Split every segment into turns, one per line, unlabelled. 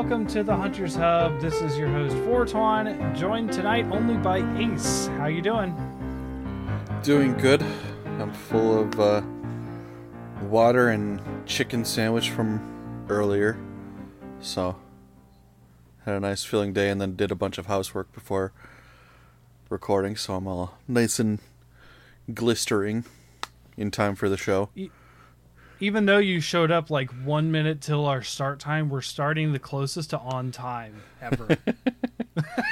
welcome to the Hunters Hub. This is your host Fortuan, joined tonight only by Ace. How you doing?
Doing good. I'm full of uh, water and chicken sandwich from earlier, so had a nice feeling day, and then did a bunch of housework before recording, so I'm all nice and glistering in time for the show.
Even though you showed up like one minute till our start time, we're starting the closest to on time ever.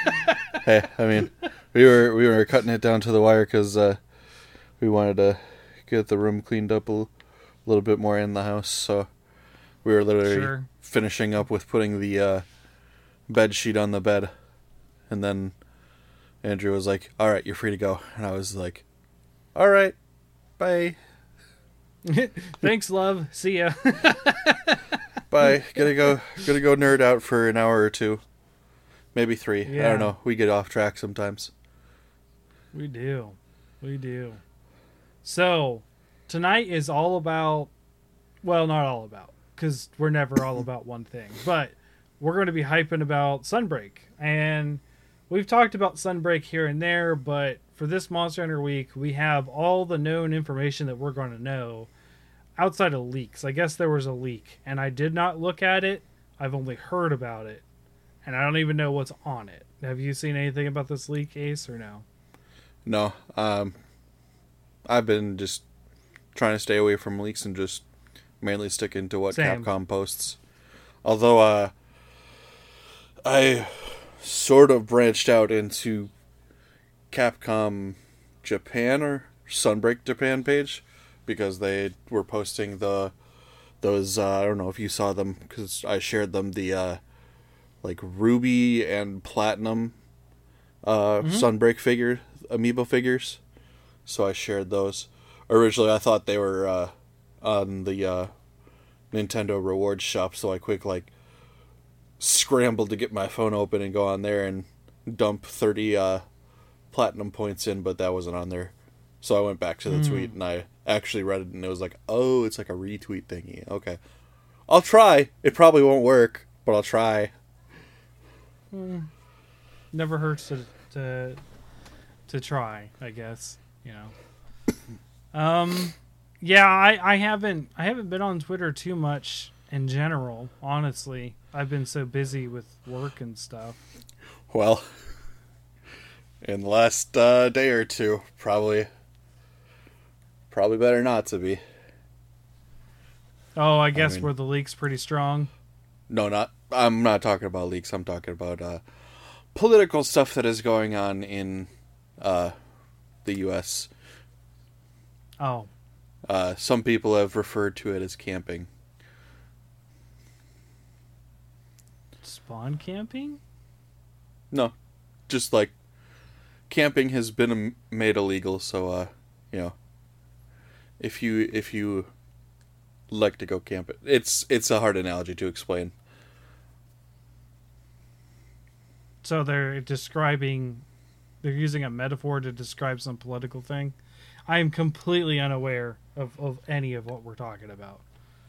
hey, I mean, we were we were cutting it down to the wire because uh, we wanted to get the room cleaned up a l- little bit more in the house. So we were literally
Sure.
finishing up with putting the uh, bed sheet on the bed, and then Andrew was like, "All right, you're free to go," and I was like, "All right, bye."
Thanks, love. See ya.
Bye. Gotta go. Gotta go nerd out for an hour or two, maybe three. I don't know. We get off track sometimes.
We do. We do. So, tonight is all about, well, not all about, because we're never all about one thing, but we're going to be hyping about Sunbreak. And we've talked about Sunbreak here and there, but for this Monster Hunter Week, we have all the known information that we're going to know outside of leaks. I guess there was a leak, and I did not look at it. I've only heard about it, and I don't even know what's on it. Have you seen anything about this leak, Ace, or no?
No, um, I've been just trying to stay away from leaks and just mainly sticking to what
Same.
Capcom posts. Although, uh, I sort of branched out into Capcom Japan or Sunbreak Japan page because they were posting the those. Uh, I don't know if you saw them because I shared them. The uh, like ruby and platinum uh, Sunbreak figure amiibo figures. So I shared those. Originally, I thought they were uh, on the uh, Nintendo rewards shop, so I quick like scrambled to get my phone open and go on there and dump thirty uh, platinum points in, but that wasn't on there. So I went back to the tweet and I actually read it, and it was like, oh, it's like a retweet thingy. Okay, I'll try. It probably won't work, but I'll try.
never hurts to to to try i guess you know um yeah i i haven't i haven't been on twitter too much in general honestly i've been so busy with work and stuff
Well, in the last uh, day or two, probably, probably better not to be.
oh i guess
mean-
were the leaks pretty strong
No, not. I'm not talking about leaks. I'm talking about uh, political stuff that is going on in uh, the U.S.
oh
Uh, some people have referred to it as camping.
Spawn camping
No, just like camping has been um, made illegal. So, uh, you know, if you if you like to go camp, it's it's a hard analogy to explain.
so they're describing they're using a metaphor to describe some political thing i am completely unaware of, of any of what we're talking about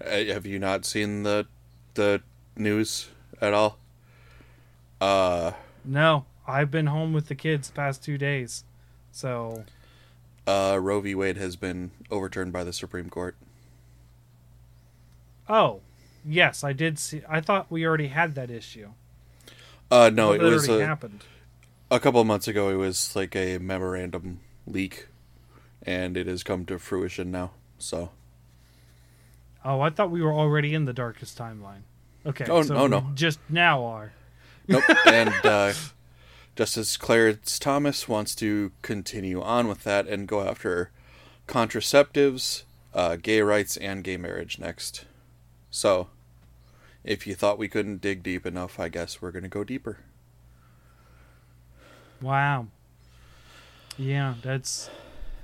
Uh, have you not seen the the news at all? Uh,
No, I've been home with the kids the past two days. So,
uh, Roe v. Wade has been overturned by the Supreme Court.
oh, yes, I did see. I thought we already had that issue.
Uh, no, it was
already
a,
happened.
a couple of months ago. It was like a memorandum leak, and it has come to fruition now. So,
Oh, I thought we were already in the darkest timeline. Okay.
Oh,
so
no,
we
no.
Just now are.
Nope. and uh, Justice Clarence Thomas wants to continue on with that and go after contraceptives, uh, gay rights, and gay marriage next. So, if you thought we couldn't dig deep enough, I guess we're going to go deeper.
Wow. Yeah, that's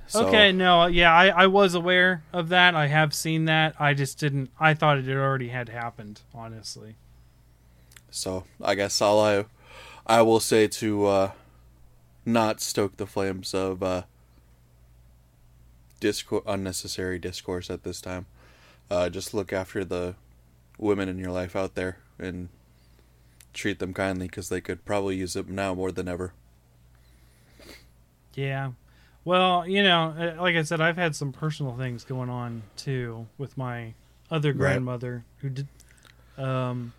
So,
okay. No, yeah, I, I was aware of that. I have seen that. I just didn't. I thought it already had happened. Honestly.
So, I guess all I, I will say to uh, not stoke the flames of uh, discourse, unnecessary discourse at this time. Uh, just look after the women in your life out there and treat them kindly because they could probably use it now more than ever.
Yeah. Well, you know, uh, like I said, I've had some personal things going on too with my other
Right.
grandmother who did. Um,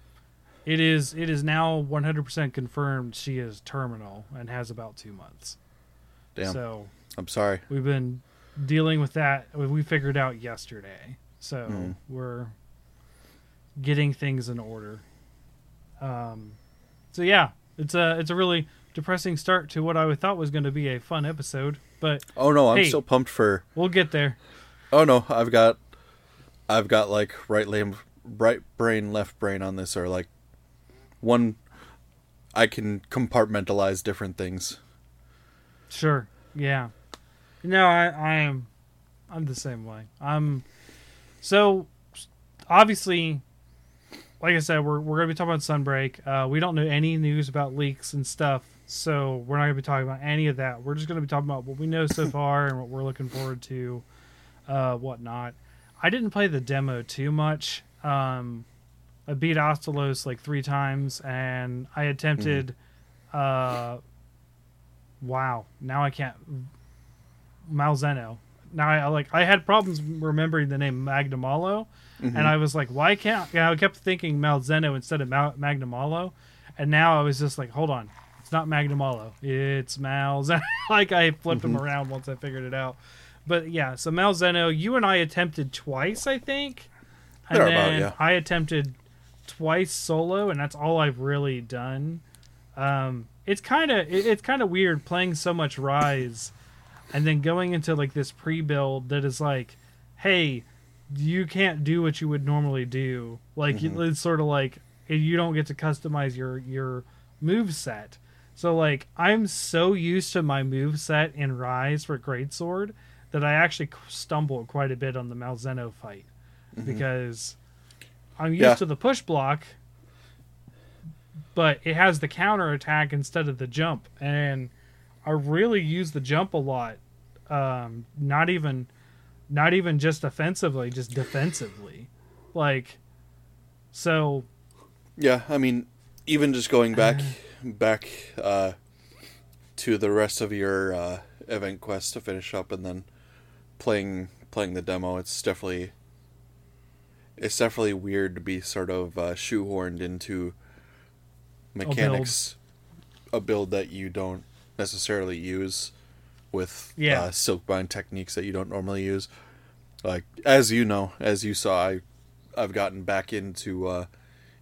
it is it is now 100% confirmed she is terminal and has about two months.
Damn,
So
I'm sorry.
we've been dealing with that. We figured out yesterday, so
Mhm.
we're getting things in order. Um, so yeah, it's a it's a really depressing start to what I thought was going to be a fun episode, but
Oh no, I'm
Hey.
still pumped for.
we'll get there.
Oh no, I've got, I've got like right limb, right brain, left brain on this, or like one. I can compartmentalize different things.
Sure. Yeah. No, I I am I'm the same way. I'm so obviously like I said, we're we're gonna be talking about Sunbreak. Uh, we don't know any news about leaks and stuff, so we're not gonna be talking about any of that. We're just gonna be talking about what we know so far and what we're looking forward to, uh, whatnot. I didn't play the demo too much. Um, I beat Astalos like three times, and I attempted. Uh, wow, now I can't. Malzeno. Now I like I had problems remembering the name Magnamalo,
Mm-hmm.
and I was like, why can't? I kept thinking Malzeno instead of Ma- Magnamalo, and now I was just like, hold on, it's not Magnamalo, it's Malzeno. like I flipped
Mm-hmm.
him around once I figured it out. But yeah, so Malzeno, you and I attempted twice, I think, and then
yeah.
I attempted twice solo, and that's all I've really done. Um, it's kind of it, it's kind of weird playing so much Rise, and then going into like this pre-build that is like, hey, you can't do what you would normally do. Like
Mm-hmm.
it's sort of like you don't get to customize your your move set. So like I'm so used to my move set in Rise for Greatsword that I actually stumble quite a bit on the Malzeno fight because I'm used
Yeah.
to the push block, but it has the counter attack instead of the jump, and I really use the jump a lot. Um, not even, not even just offensively, just defensively, like. So
Yeah, I mean, even just going back, back uh, to the rest of your uh, event quest to finish up, and then playing playing the demo, it's definitely it's definitely weird to be sort of uh, shoehorned into mechanics, a build. that you don't necessarily use with
Yeah.
uh, silkbind techniques that you don't normally use. Like as you know, as you saw, I I've gotten back into uh,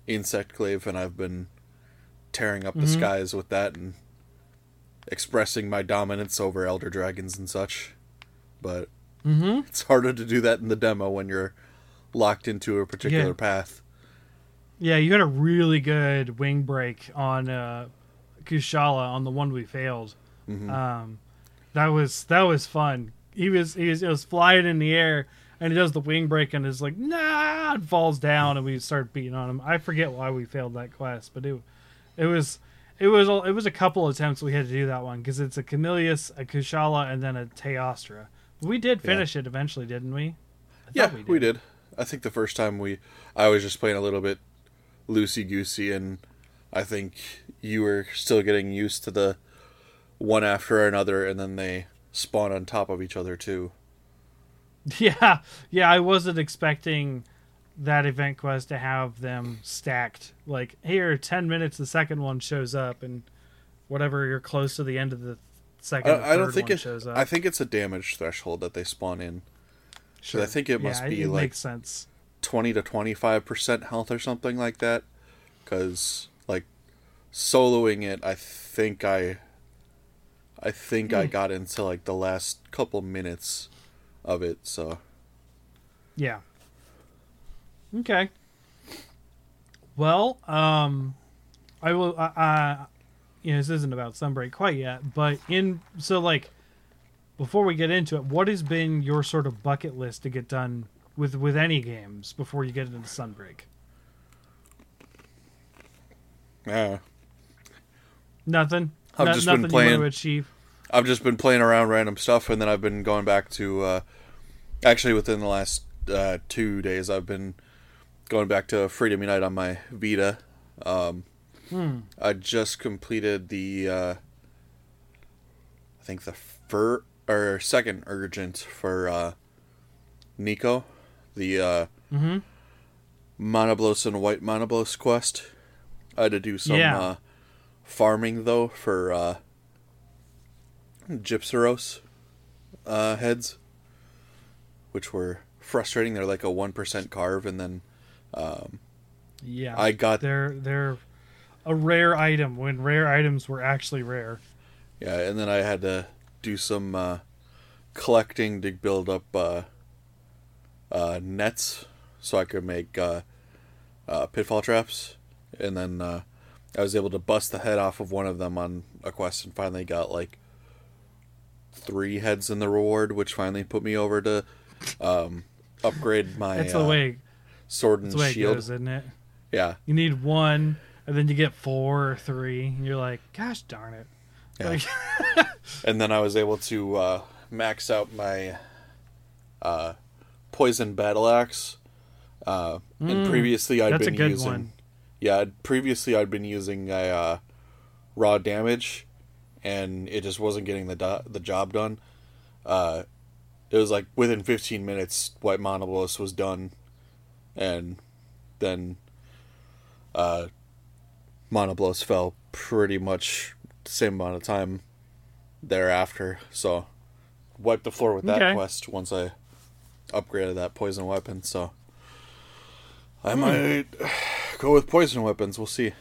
Insect Glaive, and I've been tearing up the
Mhm.
skies with that and expressing my dominance over elder dragons and such. But
hmm
it's harder to do that in the demo when you're locked into a particular
Yeah.
path.
Yeah, you got a really good wing break on uh, Kushala on the one we failed.
Mhm.
Um, that was that was fun. He was he was, it was flying in the air and he does the wing break and is like nah and falls down and we start beating on him. I forget why we failed that quest, but it it was it was it was a couple attempts we had to do that one because it's a Chameleos, a Kushala, and then a Teostra. We did
Yeah.
finish it eventually, didn't we? I
Yeah,
thought
we did. I think the first time we, I was just playing a little bit loosey goosey, and I think you were still getting used to the one after another, and then they spawn on top of each other too.
Yeah, yeah, I wasn't expecting that event quest to have them stacked. Like, here, 10 minutes, the second one shows up, and whatever, you're close to the end of the second
I, I don't think
one
it.
shows up.
I think it's a damage threshold that they spawn in.
Sure.
I think it must
yeah,
be
it
like
sense.
twenty to twenty five percent health or something like that. Because like soloing it, I think I. I think
Hmm.
I got into like the last couple minutes of it, so
Yeah. Okay. Well, um, I will. Uh, uh, you know, this isn't about Sunbreak quite yet, but in so like before we get into it, what has been your sort of bucket list to get done with with any games before you get into Sunbreak?
yeah.
Nothing.
I've
No-
just been
nothing you
playing-
to achieve.
I've just been playing around random stuff, and then I've been going back to. Uh, actually, within the last uh, two days, I've been going back to Freedom Unite on my Vita. Um,
Hmm.
I just completed the, uh, I think the fir or second urgent for uh, Nico, the uh,
Mm-hmm.
Monoblos and White Monoblos quest. I had to do some
Yeah.
uh, farming though for uh, Gypceros uh, heads, which were frustrating. They're like a one percent carve, and then um,
Yeah.
I got
they're they're a rare item when rare items were actually rare.
Yeah, and then I had to do some uh, collecting to build up uh, uh, nets so I could make uh, uh, pitfall traps, and then uh, I was able to bust the head off of one of them on a quest, and finally got like three heads in the reward, which finally put me over to um, upgrade my
That's the way
sword
that's
and
the way it
shield.
goes, isn't it?
Yeah,
You need one, and then you get four or three, and you're like, gosh darn it.
Yeah.
Like,
and then I was able to uh, max out my uh, poison battle axe. Uh, and
Mm,
previously I'd
that's a
been
good
using,
one.
yeah, previously I'd been using a uh, raw damage, and it just wasn't getting the do- the job done. Uh, it was like within 15 minutes, White Monoblos was done, and then uh, Monoblos fell pretty much same amount of time thereafter. So wiped the floor with that
Okay.
quest once I upgraded that poison weapon. So I
Hmm.
might go with poison weapons. We'll see.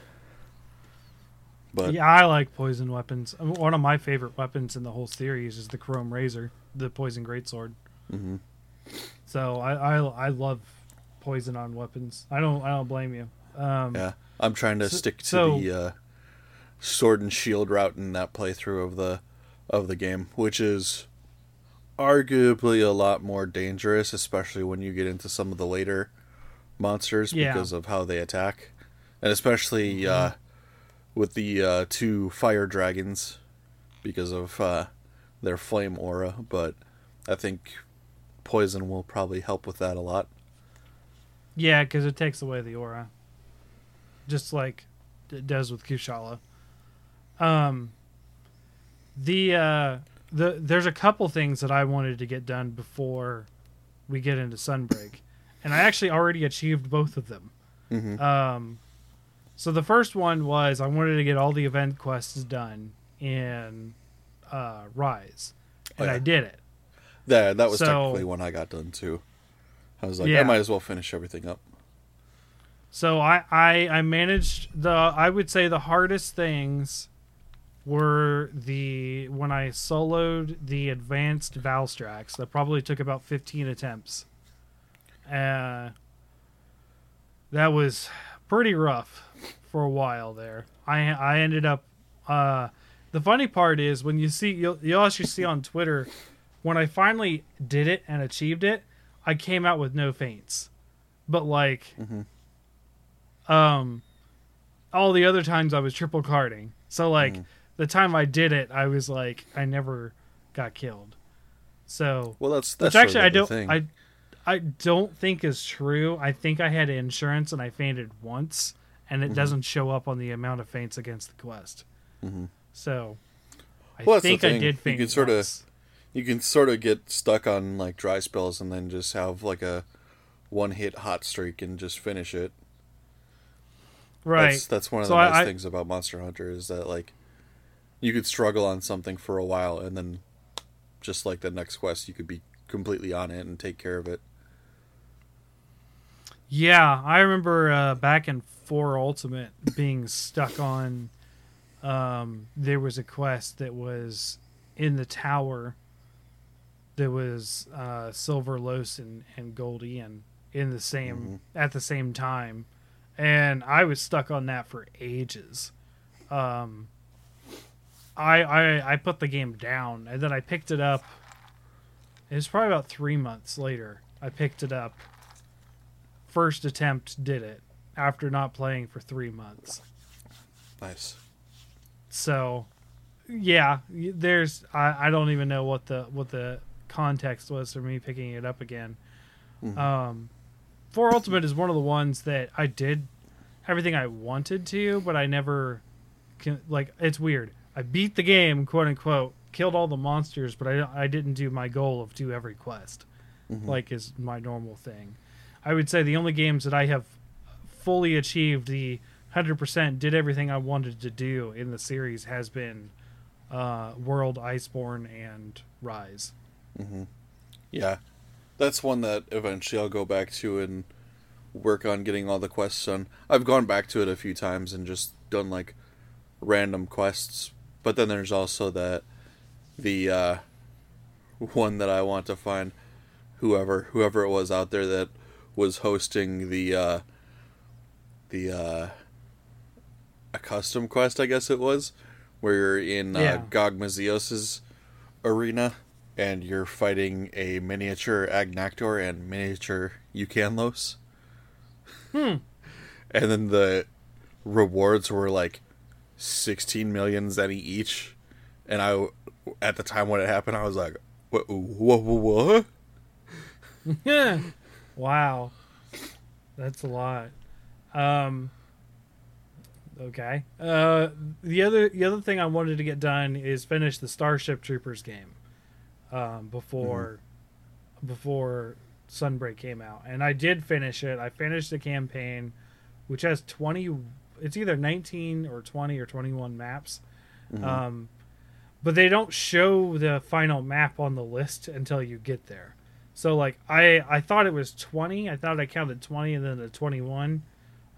But
yeah, I like poison weapons. Um, One of my favorite weapons in the whole series is the Chrome Razor, the poison greatsword.
Mhm.
So I, I I love poison on weapons. I don't I don't blame you. Um,
yeah, I'm trying to
So-
stick to
so-
the uh, sword and shield route in that playthrough of the of the game, which is arguably a lot more dangerous, especially when you get into some of the later monsters
Yeah.
because of how they attack, and especially uh, with the uh, two fire dragons because of uh, their flame aura. But I think poison will probably help with that a lot.
Yeah, because it takes away the aura, just like it does with Kushala. Um, the uh, the there's a couple things that I wanted to get done before we get into Sunbreak, and I actually already achieved both of them.
Mhm.
Um, so the first one was I wanted to get all the event quests done in uh, Rise, and
Oh, yeah.
I did it.
That that was
So-
technically when I got done too. I was like,
Yeah.
I might as well finish everything up.
So I, I I managed the I would say the hardest things were the when I soloed the advanced Valstrax. That probably took about fifteen attempts. Uh, that was pretty rough for a while there. I I ended up. Uh, the funny part is when you see you'll you'll actually see on Twitter when I finally did it and achieved it. I came out with no faints, but like um all the other times I was triple carding. So like
Mhm.
The time I did it, I was like I never got killed. So
Well, that's that's
which actually I
sort of
don't
thing.
I I don't think is true. I think I had insurance and I fainted once and
Mm-hmm.
it doesn't show up on the amount of faints against the quest.
Mhm.
So I
Well,
think I did
You can sorta- you can sort of get stuck on like dry spells and then just have like a one hit hot streak and just finish it.
Right.
That's, that's one of
So
the nice
I-
things about Monster Hunter is that like you could struggle on something for a while and then just like the next quest you could be completely on it and take care of it.
Yeah, I remember uh, back in Four Ultimate being stuck on. Um, there was a quest that was in the tower. That was uh, Silver Los and, and Gold Ian in the same at the same time, and I was stuck on that for ages. Um, I I I put the game down and then I picked it up. It was probably about three months later. I picked it up first attempt did it after not playing for three months.
Nice.
So, yeah, there's I, I don't even know what the what the context was for me picking it up again.
Mhm.
Um, Four Ultimate is one of the ones that I did everything I wanted to, but I never can like it's weird. I beat the game, quote unquote, killed all the monsters, but I I didn't do my goal of do every quest, like is my normal thing. I would say the only games that I have fully achieved the hundred percent did everything I wanted to do in the series has been uh, World, Iceborne, and Rise.
Yeah, that's one that eventually I'll go back to and work on getting all the quests done. I've gone back to it a few times and just done like random quests, but then there's also that the uh, one that I want to find whoever whoever it was out there that was hosting the uh, the uh, a custom quest, I guess it was, where you're in uh,
Yeah.
Gogmazios's arena and you're fighting a miniature Agnaktor and miniature Ukanlos.
Hmm.
And then the rewards were like 16 million zenny each. And I, at the time when it happened, I was like, what? What? what?
Wow. That's a lot. Um okay. Uh the other the other thing I wanted to get done is finish the Starship Troopers game um before before Sunbreak came out. And I did finish it. I finished the campaign which has 20 it's either 19 or 20 or 21 maps. Um but they don't show the final map on the list until you get there. So like I I thought it was 20. I thought I counted 20 and then the 21.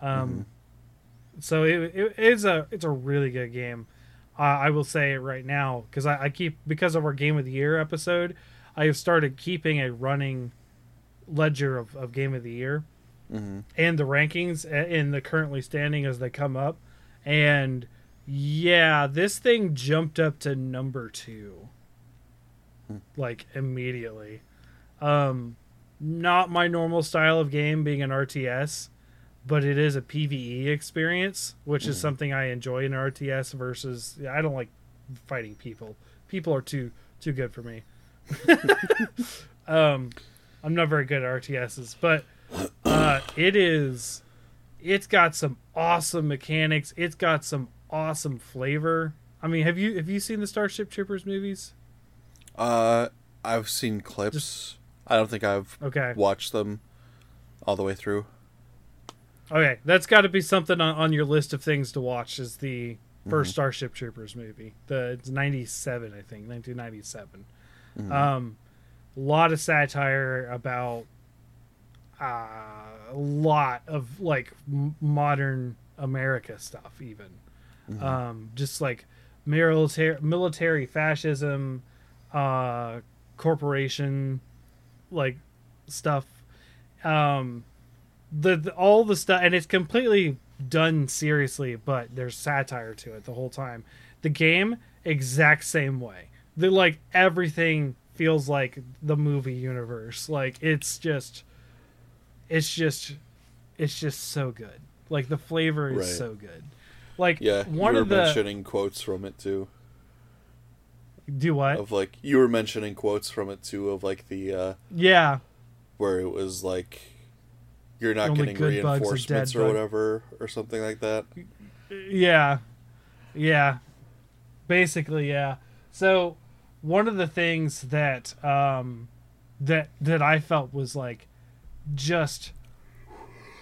Um so it, it it's a it's a really good game. Uh, I will say it right now because I, I keep because of our game of the year episode, I have started keeping a running ledger of, of game of the year
Mhm.
and the rankings a- in the currently standing as they come up. And yeah, this thing jumped up to number two. Like immediately. Um not my normal style of game being an RTS, but it is a PvE experience, which is something I enjoy in RTS versus I don't like fighting people. People are too too good for me. um I'm not very good at RTSs, but uh, it is. It's got some awesome mechanics. It's got some awesome flavor. I mean, have you have you seen the Starship Troopers movies?
Uh, I've seen clips. I don't think I've
Okay,
watched them all the way through.
okay, that's got to be something on, on your list of things to watch. Is the 1st Starship Troopers movie? The it's ninety seven, I think, nineteen ninety seven. Um, a lot of satire about a lot of like m- modern America stuff, even um, just like military military fascism, uh, corporation like stuff. Um, the, the all the stuff, and it's completely done seriously, but there's satire to it the whole time. The game exact same way. The like everything feels like the movie universe. Like it's just, it's just, it's just so good. Like the flavor is
Right.
so good. Like
Yeah,
one
you were
of the
mentioning quotes from it too.
do what?
Of like you were mentioning quotes from it too. Of like the uh
Yeah,
where it was like you're not
Only
getting
good bugs are
reinforcements or
bug.
whatever or something like that.
yeah, yeah. Basically, yeah. So one of the things that um that that I felt was like just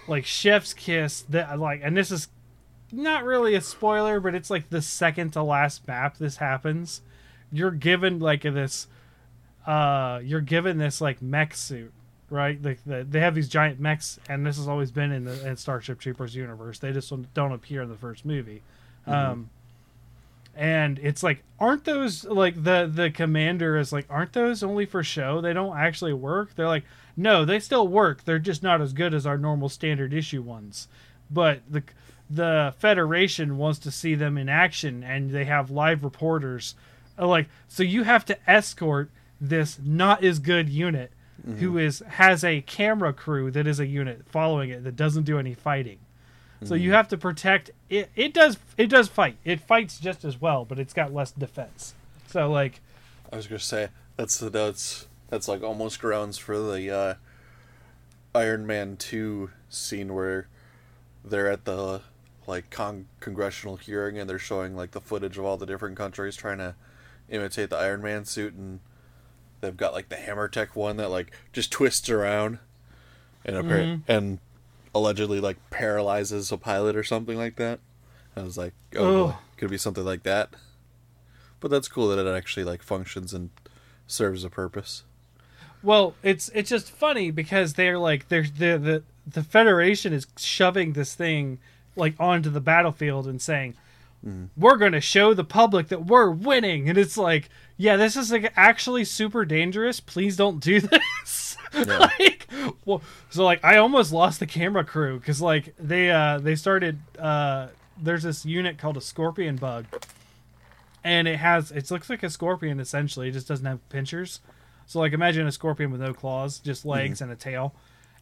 like chef's kiss that like and this is not really a spoiler but it's like the second to last map this happens. You're given like this uh you're given this like mech suit right? Like the, they have these giant mechs and this has always been in the in starship troopers universe. They just don't- don't appear in the first movie. Um and it's like aren't those like the the commander is like aren't those only for show? They don't actually work? They're like no they still work they're just not as good as our normal standard issue ones but the the federation wants to see them in action and they have live reporters Uh, like so you have to escort this not as good unit who is has a camera crew that is a unit following it that doesn't do any fighting so you have to protect it. It does. It does fight. It fights just as well, but it's got less defense. So like,
I was gonna say that's the that's that's like almost grounds for the uh, Iron Man two scene where they're at the like con- congressional hearing and they're showing like the footage of all the different countries trying to imitate the Iron Man suit and they've got like the Hammer Tech one that like just twists around and appar-
Mm-hmm.
and allegedly like paralyzes a pilot or something like that. I was like, oh, boy, could it be something like that. But that's cool that it actually like functions and serves a purpose.
Well, it's it's just funny because they're like they're the the the Federation is shoving this thing like onto the battlefield and saying we're going to show the public that we're winning. And it's like yeah this is like actually super dangerous. Please don't do this. Like well so like i almost lost the camera crew because like they uh they started uh there's this unit called a scorpion bug. And it has it looks like a scorpion essentially. It just doesn't have pinchers so like imagine a scorpion with no claws just legs and a tail.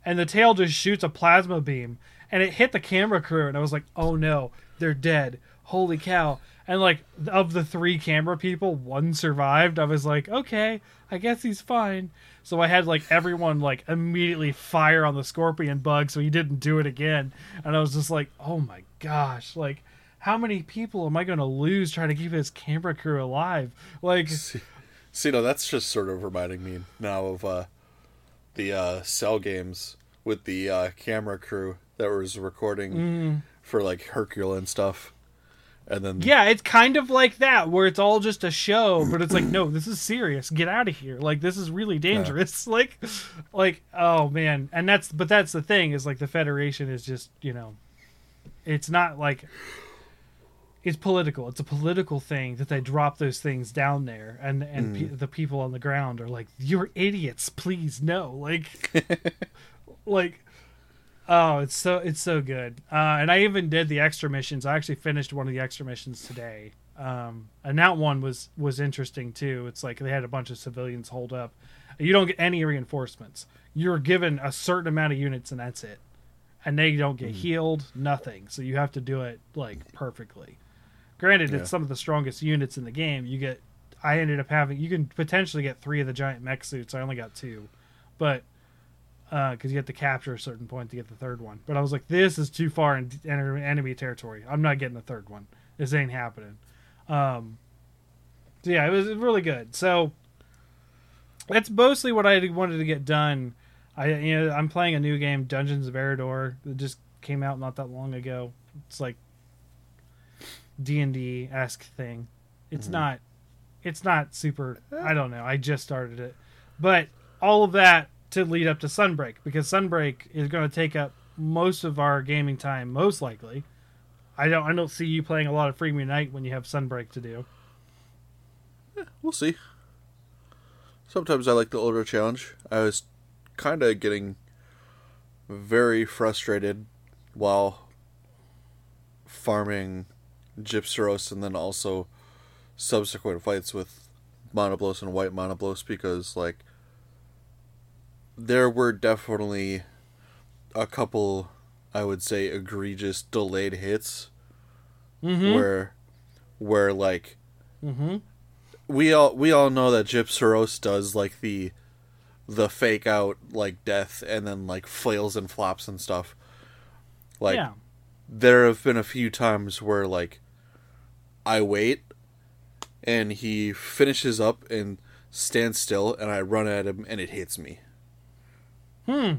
And the tail just shoots a plasma beam and it hit the camera crew and i was like oh no they're dead. Holy cow. And like of the three camera people one survived. I was like okay i guess he's fine. So i had like everyone like immediately fire on the scorpion bug so he didn't do it again. And i was just like oh my gosh like how many people am i going to lose trying to keep this camera crew alive? Like
See, no, that's just sort of reminding me now of uh, the uh, cell games with the uh, camera crew that was recording for like Hercule and stuff, and then
Yeah, it's kind of like that where it's all just a show, but it's like, no, this is serious. Get out of here. Like this is really dangerous. Like like oh man. And that's but that's the thing is like the Federation is just, you know, it's not like it's political. It's a political thing that they drop those things down there and and pe- the people on the ground are like, "You're idiots. Please no." Like like Oh, it's so it's so good. Uh, and I even did the extra missions. I actually finished one of the extra missions today. Um, and that one was was interesting too. It's like they had a bunch of civilians hold up. You don't get any reinforcements. You're given a certain amount of units and that's it. And they don't get healed, nothing. So you have to do it like perfectly. Granted,
Yeah.
it's some of the strongest units in the game. You get I ended up having you can potentially get 3 of the giant mech suits. I only got 2. But because you have to capture a certain point to get the third one. But I was like, this is too far in enemy territory. I'm not getting the third one. This ain't happening. Um, so yeah, it was really good. So that's mostly what I wanted to get done. I you know I'm playing a new game, Dungeons of Eridor, that just came out not that long ago. It's like D and D esque thing. It's mm-hmm. not. It's not super. Uh. I don't know. I just started it, but all of that to lead up to Sunbreak because Sunbreak is going to take up most of our gaming time, most likely. I don't. I don't see you playing a lot of Freedom Unite when you have Sunbreak to do.
Yeah, we'll see. Sometimes I like the older challenge. I was kind of getting very frustrated while farming Gypceros and then also subsequent fights with Monoblos and White Monoblos because, like, there were definitely a couple, I would say, egregious delayed hits
Mm-hmm.
where, where, like,
Mm-hmm.
we all we all know that Gypceros does like the the fake out like death and then like flails and flops and stuff. Like
yeah.
there have been a few times where like I wait and he finishes up and stands still and I run at him and it hits me.
Hmm.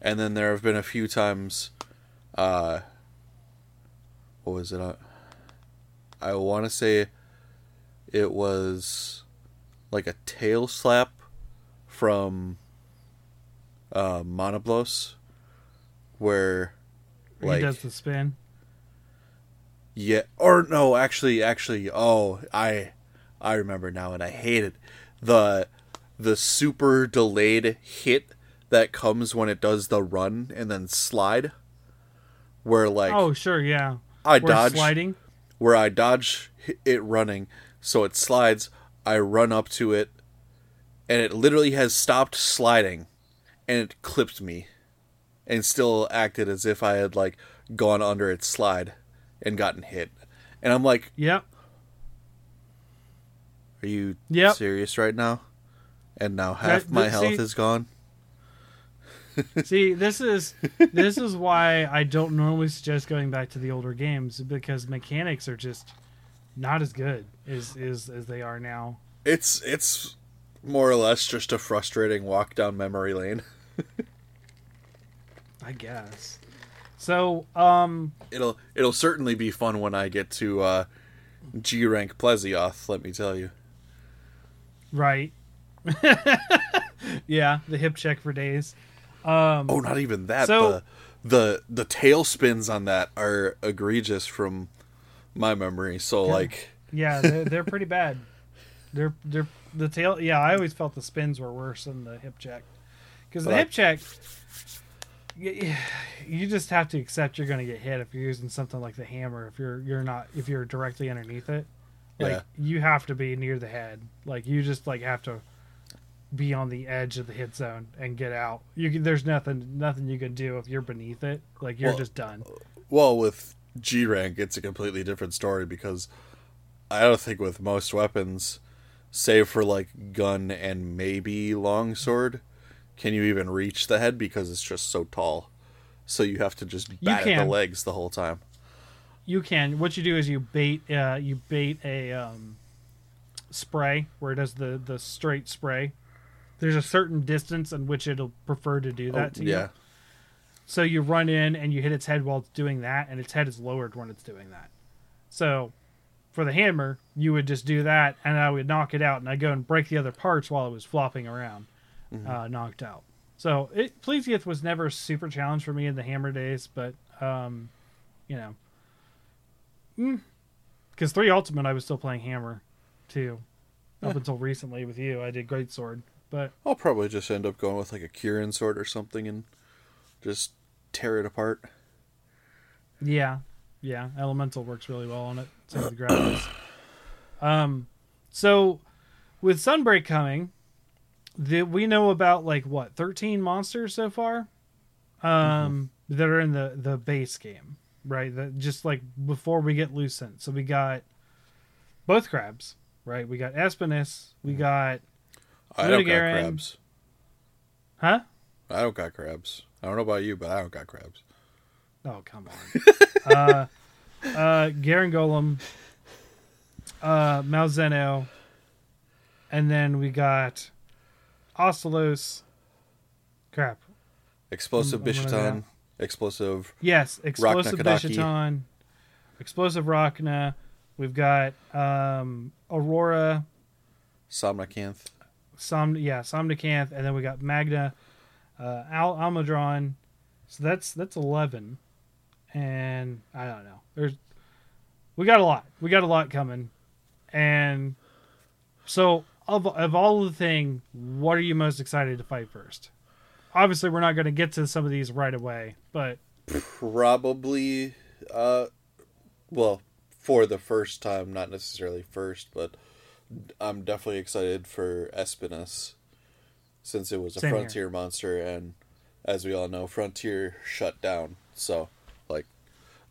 And then there have been a few times uh what was it? Uh, I want to say it was like a tail slap from uh Monoblos where like
he does the spin.
Yeah or no actually actually oh I I remember now and I hate it the the super delayed hit that comes when it does the run and then slide where like
oh, sure, yeah.
I
Where
dodge
sliding.
where I dodge it running, so it slides. I run up to it, and it literally has stopped sliding, and it clipped me, and still acted as if I had like gone under its slide and gotten hit. And I'm like,
Yep.
"Are you
Yep.
serious right now?" And now half
That-
my health is gone.
See, this is this is why I don't normally suggest going back to the older games because mechanics are just not as good as as, as they are now.
It's it's more or less just a frustrating walk down memory lane.
I guess. So, um,
It'll it'll certainly be fun when I get to uh, G rank Plesioth. Let me tell you.
right. yeah, the hip check for days. Um,
Oh, not even that.
So-
the the the tail spins on that are egregious from my memory. So like,
yeah, they're, they're pretty bad. They're they're the tail. Yeah, I always felt the spins were worse than the hip check because the hip check. You just have to accept you're going to get hit if you're using something like the hammer. If you're you're not if you're directly underneath it, like
Yeah.
you have to be near the head. Like you just like have to be on the edge of the hit zone and get out. You can, there's nothing nothing you can do if you're beneath it. Like you're
Well,
just done.
well, with G rank, it's a completely different story because I don't think with most weapons, save for like gun and maybe longsword, can you even reach the head because it's just so tall. So you have to just bat at the legs the whole time.
You can. What you do is you bait. Uh, you bait a um, spray where it does the the straight spray. There's a certain distance in which it'll prefer to do that
Oh,
to you.
yeah.
So you run in and you hit its head while it's doing that, and its head is lowered when it's doing that. So for the hammer, you would just do that, and I would knock it out, and I go and break the other parts while it was flopping around, uh, knocked out. So it Plesioth was never super challenge for me in the hammer days, but um, you know, because three ultimate I was still playing hammer, too, up until recently with you. I did great sword, but
I'll probably just end up going with like a Kirin sword or something and just tear it apart.
Yeah, yeah. Elemental works really well on it. Same with Gravios. Um, so with Sunbreak coming, the, we know about like what thirteen monsters so far, um, that are in the the base game, right? That just like before we get Lucent. So we got both crabs, right? We got Espinas. We got
I don't got crabs.
huh?
I don't got crabs. I don't know about you, but I don't got crabs.
Oh come on. uh, uh, Garangolm, uh, Malzeno, and then we got Astalos. Crap.
Explosive
I'm- Bishaten,
explosive.
Yes, explosive. Bishaten, explosive Rakna. We've got um, Aurora,
Somnacanth.
Som yeah, Somnacanth, and then we got Magna, uh, Al Almudron. So that's that's eleven, and I don't know. There's we got a lot. We got a lot coming, and so of of all the thing, what are you most excited to fight first? Obviously, we're not going to get to some of these right away, but
Probably, uh, well, for the first time, not necessarily first, but I'm definitely excited for Espinas since it was a
Same here.
Frontier monster, and as we all know, Frontier shut down. So, like,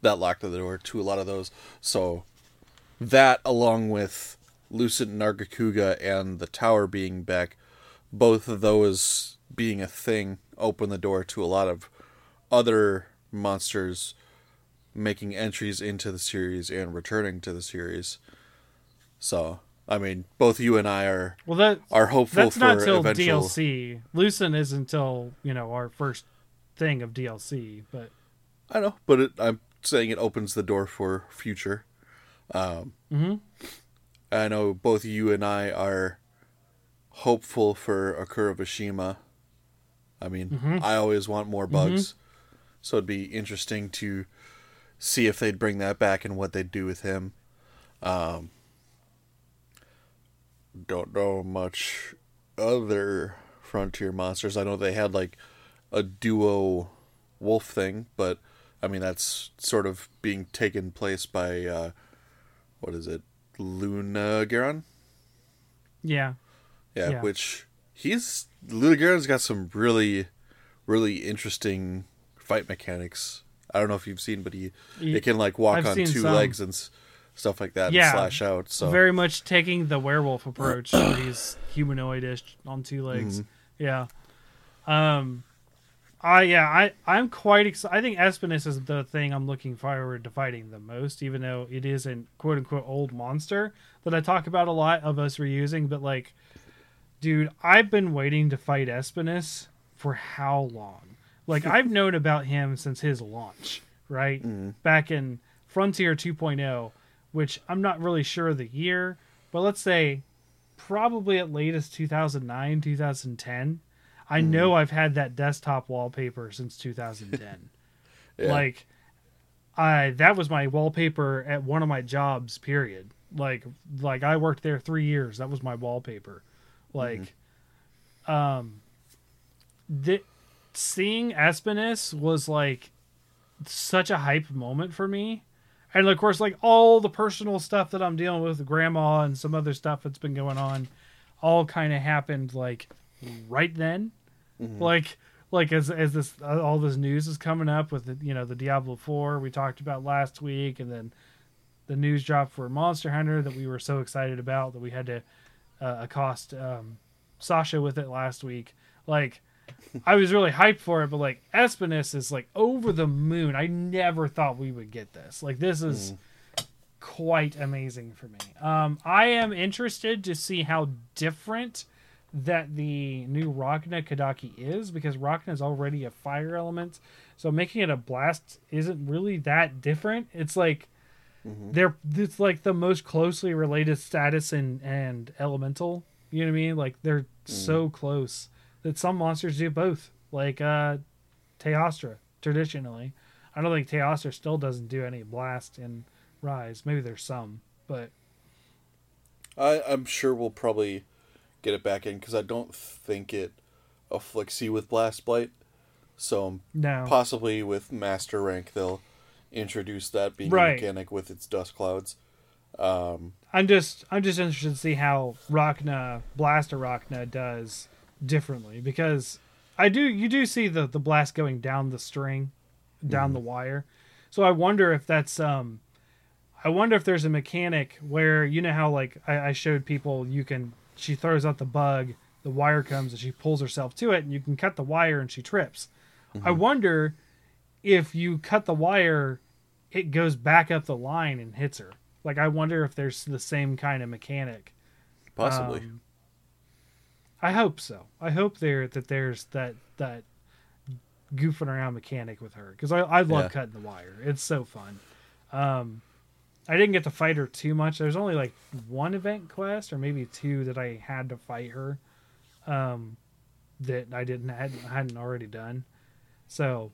that locked the door to a lot of those. So, that along with Lucent Nargacuga and the tower being back, both of those being a thing open the door to a lot of other monsters making entries into the series and returning to the series. So, I mean, both you and I are
well, that
are hopeful
that's
for
not until
eventual.
DLC. Lucent is until you know our first thing of DLC, but
I know, but it, I'm saying it opens the door for future. Um,
Mhm.
I know both you and I are hopeful for Akura Vashimu. I mean,
Mm-hmm.
I always want more bugs, so it'd be interesting to see if they'd bring that back and what they'd do with him. Um, don't know much other frontier monsters. I know they had like a duo wolf thing, but I mean that's sort of being taken place by uh, what is it, Lunagaron?
yeah,
Yeah,
Yeah.
which he's Lunagaron's got some really, really interesting fight mechanics. I don't know if you've seen, but he
Ye-
it can like walk
I've
on two
some.
legs and stuff like that
Yeah,
and slash out. So
very much taking the werewolf approach he's humanoidish on two legs
Mm-hmm.
yeah um I yeah, I I'm quite excited. I think Espinas is the thing I'm looking forward to fighting the most, even though it is an quote unquote old monster that I talk about a lot of us reusing. But like, dude, I've been waiting to fight Espinas for how long? Like I've known about him since his launch, right? Mm-hmm. Back in Frontier 2.0, which I'm not really sure the year, but let's say probably at latest 2009, 2010. I know I've had that desktop wallpaper since 2010.
Yeah.
Like I that was my wallpaper at one of my jobs period. Like like I worked there 3 years. That was my wallpaper. Like um the seeing Espinas was like such a hype moment for me. And of course, like all the personal stuff that I'm dealing with, grandma and some other stuff that's been going on, all kind of happened like right then. Like, like as as this uh, all this news is coming up with the, you know the Diablo Four we talked about last week, and then the news drop for Monster Hunter that we were so excited about that we had to uh, accost um, Sasha with it last week. Like, I was really hyped for it, but like Espinas is like over the moon. I never thought we would get this. Like, this is quite amazing for me. Um, I am interested to see how different that the new Rakna-Kadaki is because Ragna is already a fire element. So making it a blast isn't really that different. It's like they're it's like the most closely related status and and elemental. You know what I mean? Like they're so close that some monsters do both. Like uh Teostra traditionally. I don't think Teostra still doesn't do any blast in Rise. Maybe there's some, but
I, I'm sure we'll probably get it back in because I don't think it afflicts you with blast blight. So
no.
possibly with master rank they'll introduce that being
Right.
a mechanic with its dust clouds. Um,
I'm just I'm just interested to see how Rakna Blaster Rakna does differently because I do you do see the the blast going down the string, down the wire. So I wonder if that's um I wonder if there's a mechanic where you know how like I, I showed people you can she throws out the bug, the wire comes and she pulls herself to it and you can cut the wire and she trips. I wonder if you cut the wire, it goes back up the line and hits her. Like I wonder if there's the same kind of mechanic.
possibly.
Um, I hope so. I hope there that there's that that goofing around mechanic with her because I I love
Yeah.
cutting the wire. It's so fun. Um, I didn't get to fight her too much. There's only like one event quest or maybe two that I had to fight her. Um, that I didn't hadn't, hadn't already done. So,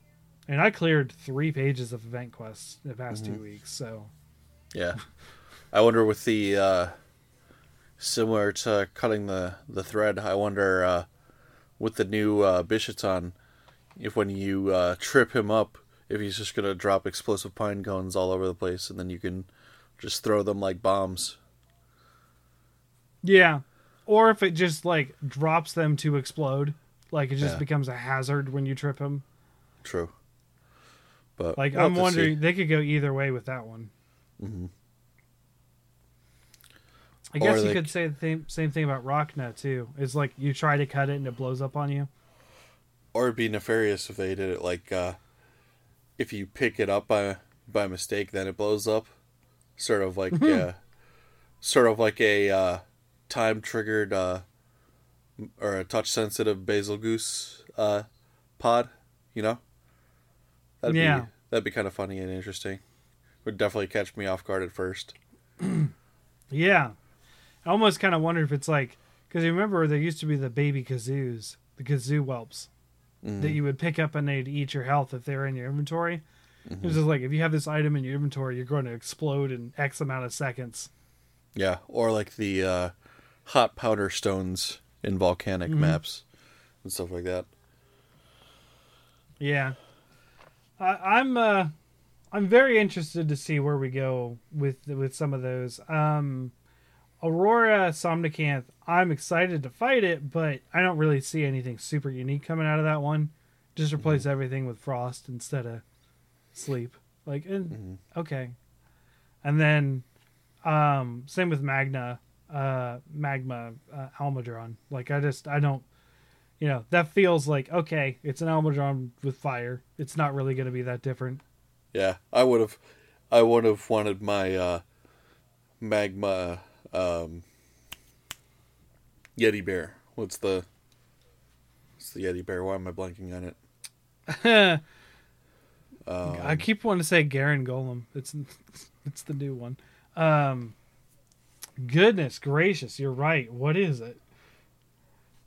and I cleared three pages of event quests the past two weeks. So
Yeah. I wonder with the uh similar to cutting the the thread, I wonder uh with the new uh Bishaten if when you uh trip him up if he's just going to drop explosive pine cones all over the place and then you can just throw them like bombs.
Yeah. Or if it just like drops them to explode, like it just
Yeah.
becomes a hazard when you trip them.
True. But
Like
we'll
I'm wondering,
see.
they could go either way with that one.
Mhm.
I
Or
guess you could say the same, same thing about Rakna too. It's like you try to cut it and it blows up on you.
Or it'd be nefarious if they did it like uh if you pick it up by by mistake then it blows up. Sort of like uh sort of like a uh time triggered uh or a touch sensitive Bazelgeuse uh pod, you know? That'd
Yeah.
be that'd be kind of funny and interesting. Would definitely catch me off guard at first.
Yeah. I almost kind of wonder if it's like because you remember there used to be the baby kazoos, the kazoo whelps that you would pick up and they'd eat your health if they're in your inventory. It was just like if you have this item in your inventory, you're going to explode in X amount of seconds.
Yeah, or like the uh hot powder stones in volcanic maps and stuff like that.
Yeah, I, I'm uh, I'm very interested to see where we go with with some of those. Um, Aurora Somnacanth, I'm excited to fight it, but I don't really see anything super unique coming out of that one. Just replace everything with frost instead of sleep. Like, and, okay, and then um, same with Magna, uh, Magma, uh, Almudron. Like, I just I don't you know, that feels like okay, it's an Almudron with fire. It's not really going to be that different.
Yeah, I would have, I would have wanted my uh, magma um, Yeti bear. What's the? What's the Yeti bear? Why am I blanking on it? Um,
I keep wanting to say Garangolm. It's it's the new one. Um, goodness gracious, you're right. What is it?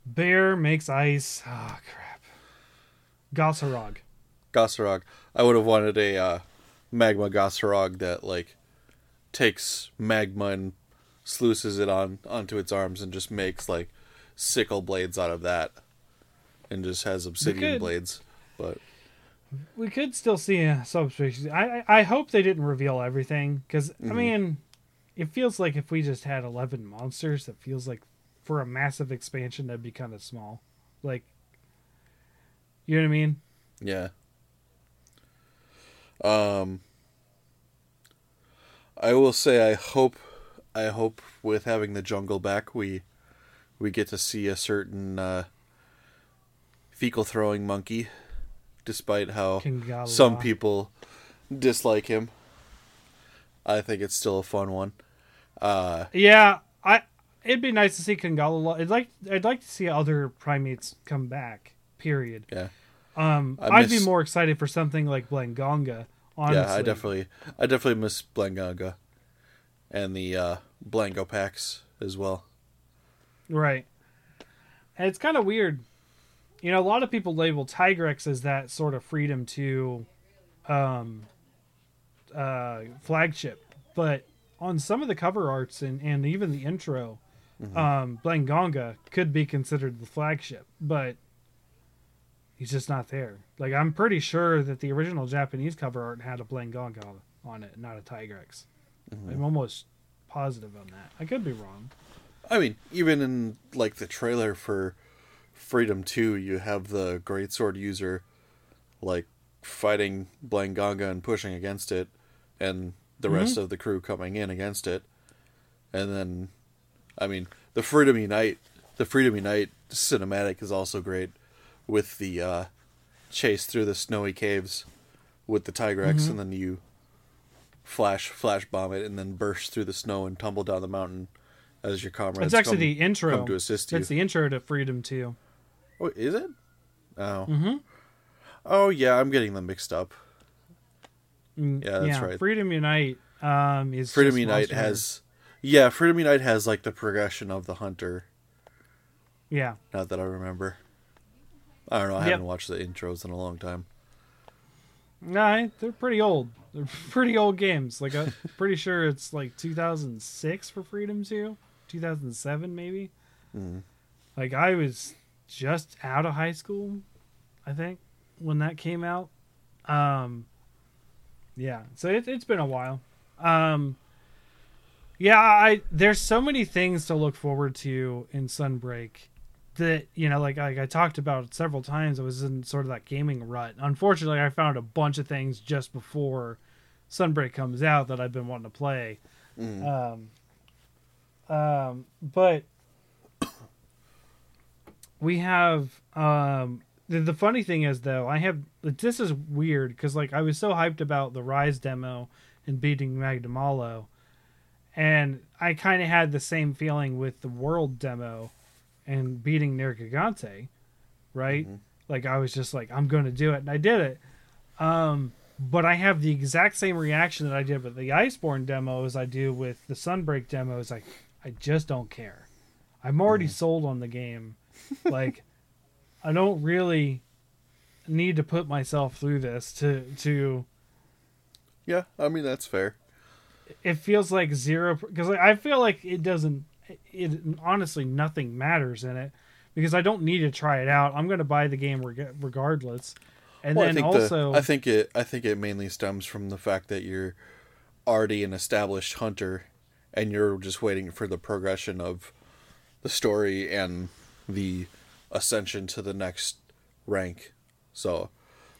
Bear makes ice. Oh crap. Goss Harag.
Gossarog. I would have wanted a uh, magma Goss Harag that like takes magma and sluices it on onto its arms and just makes like sickle blades out of that, and just has obsidian blades. But
We could still see a subspecies. I I hope they didn't reveal everything because I mean, it feels like if we just had eleven monsters, it feels like for a massive expansion that'd be kind of small. Like, you know what I mean?
yeah. Um, I will say I hope, I hope with having the jungle back, we we get to see a certain uh, fecal throwing monkey, despite how
Kingala.
some people dislike him. I think it's still a fun one. Uh,
Yeah, I. It'd be nice to see Kangala. I'd like. I'd like to see other primates come back. Period.
yeah,
Um,
I
I'd be more excited for something like Blangonga. Honestly.
yeah. I definitely, I definitely miss Blangonga, and the uh, Blango packs as well.
Right. And it's kind of weird. You know, a lot of people label Tigrex as that sort of freedom to um uh flagship. But on some of the cover arts and, and even the intro, um Blangonga could be considered the flagship, but he's just not there. Like I'm pretty sure that the original Japanese cover art had a Blangonga on it, not a Tigrex. I'm almost positive on that. I could be wrong.
I mean, even in like the trailer for Freedom Two, you have the greatsword user like fighting Blangonga and pushing against it, and the rest of the crew coming in against it, and then, I mean, the Freedom Unite, the Freedom Unite cinematic is also great, with the uh, chase through the snowy caves with the Tigrex, and then you flash flash bomb it, and then burst through the snow and tumble down the mountain as your comrades.
It's actually
come-
the intro.
come to assist you.
It's the intro to Freedom 2.
Oh, is it? Oh. Mm-hmm. Oh yeah, I'm getting them mixed up.
Mm,
Yeah, that's right.
Freedom Unite um, is
Freedom Unite has, yeah, Freedom Unite has like the progression of the hunter.
yeah.
Not that I remember. I don't know. I
Yep.
haven't watched the intros in a long time.
No, they're pretty old. They're pretty old games. Like I'm pretty sure it's like 2006 for Freedom 2, 2007 maybe.
Mhm.
Like I was just out of high school, I think, when that came out. Um, yeah, so it, it's been a while. Um, yeah, I there's so many things to look forward to in Sunbreak that you know, like, like I talked about several times. I was in sort of that gaming rut. Unfortunately, I found a bunch of things just before Sunbreak comes out that I've been wanting to play. Um, um, but we have um the, the funny thing is though i have this is weird because like i was so hyped about the rise demo and beating magnamalo and i kind of had the same feeling with the world demo and beating nergigante right? Like i was just like i'm gonna do it and i did it. Um but i have the exact same reaction that i did with the iceborne demo as i do with the sunbreak demos like i just don't care. I'm already sold on the game like i don't really need to put myself through this to to
Yeah, I mean that's fair.
it feels like zero because i feel like it doesn't it honestly nothing matters in it because i don't need to try it out i'm going to buy the game reg- regardless and
Well, I
then
think
also
the, I think it I think it mainly stems from the fact that you're already an established hunter, and you're just waiting for the progression of the story and the ascension to the next rank. So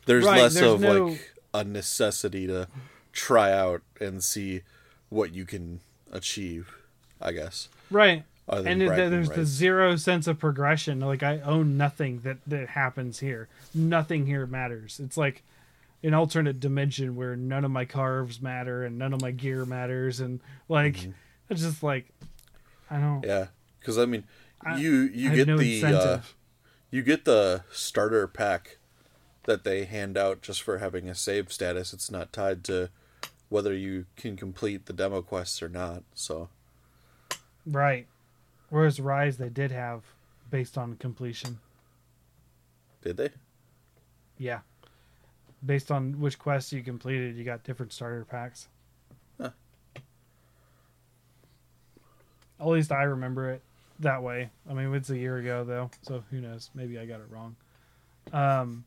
there's
Right,
less
there's
of
no-
like a necessity to try out and see what you can achieve. I guess.
right and it, there's the zero sense of progression. Like I own nothing that that happens here. Nothing here matters. It's like an alternate dimension where none of my carves matter and none of my gear matters, and like it's just like I don't.
Mm-hmm. Yeah, because I mean,
I-
you you get
no
the uh, you get the starter pack that they hand out just for having a save status. It's not tied to whether you can complete the demo quests or not. So
Right. Whereas Rise, they did have based on completion.
did they?
Yeah. Based on which quests you completed, you got different starter packs.
Huh.
At least I remember it that way. I mean, it's a year ago though, so who knows? Maybe I got it wrong. Um,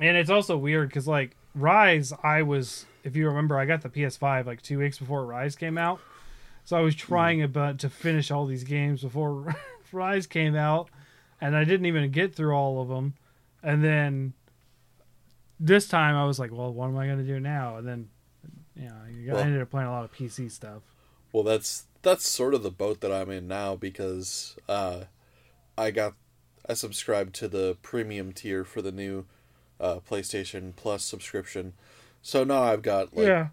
and it's also weird because like Rise, I was, if you remember, I got the PS5 like two weeks before Rise came out, so I was trying about to finish all these games before Rise came out, and I didn't even get through all of them. And then this time I was like, well, what am I going to do now? And then, you know, I ended up playing a lot of PC stuff.
Well, that's that's sort of the boat that I'm in now because uh, I got I subscribed to the premium tier for the new uh, PlayStation Plus subscription, so now I've got like
yeah.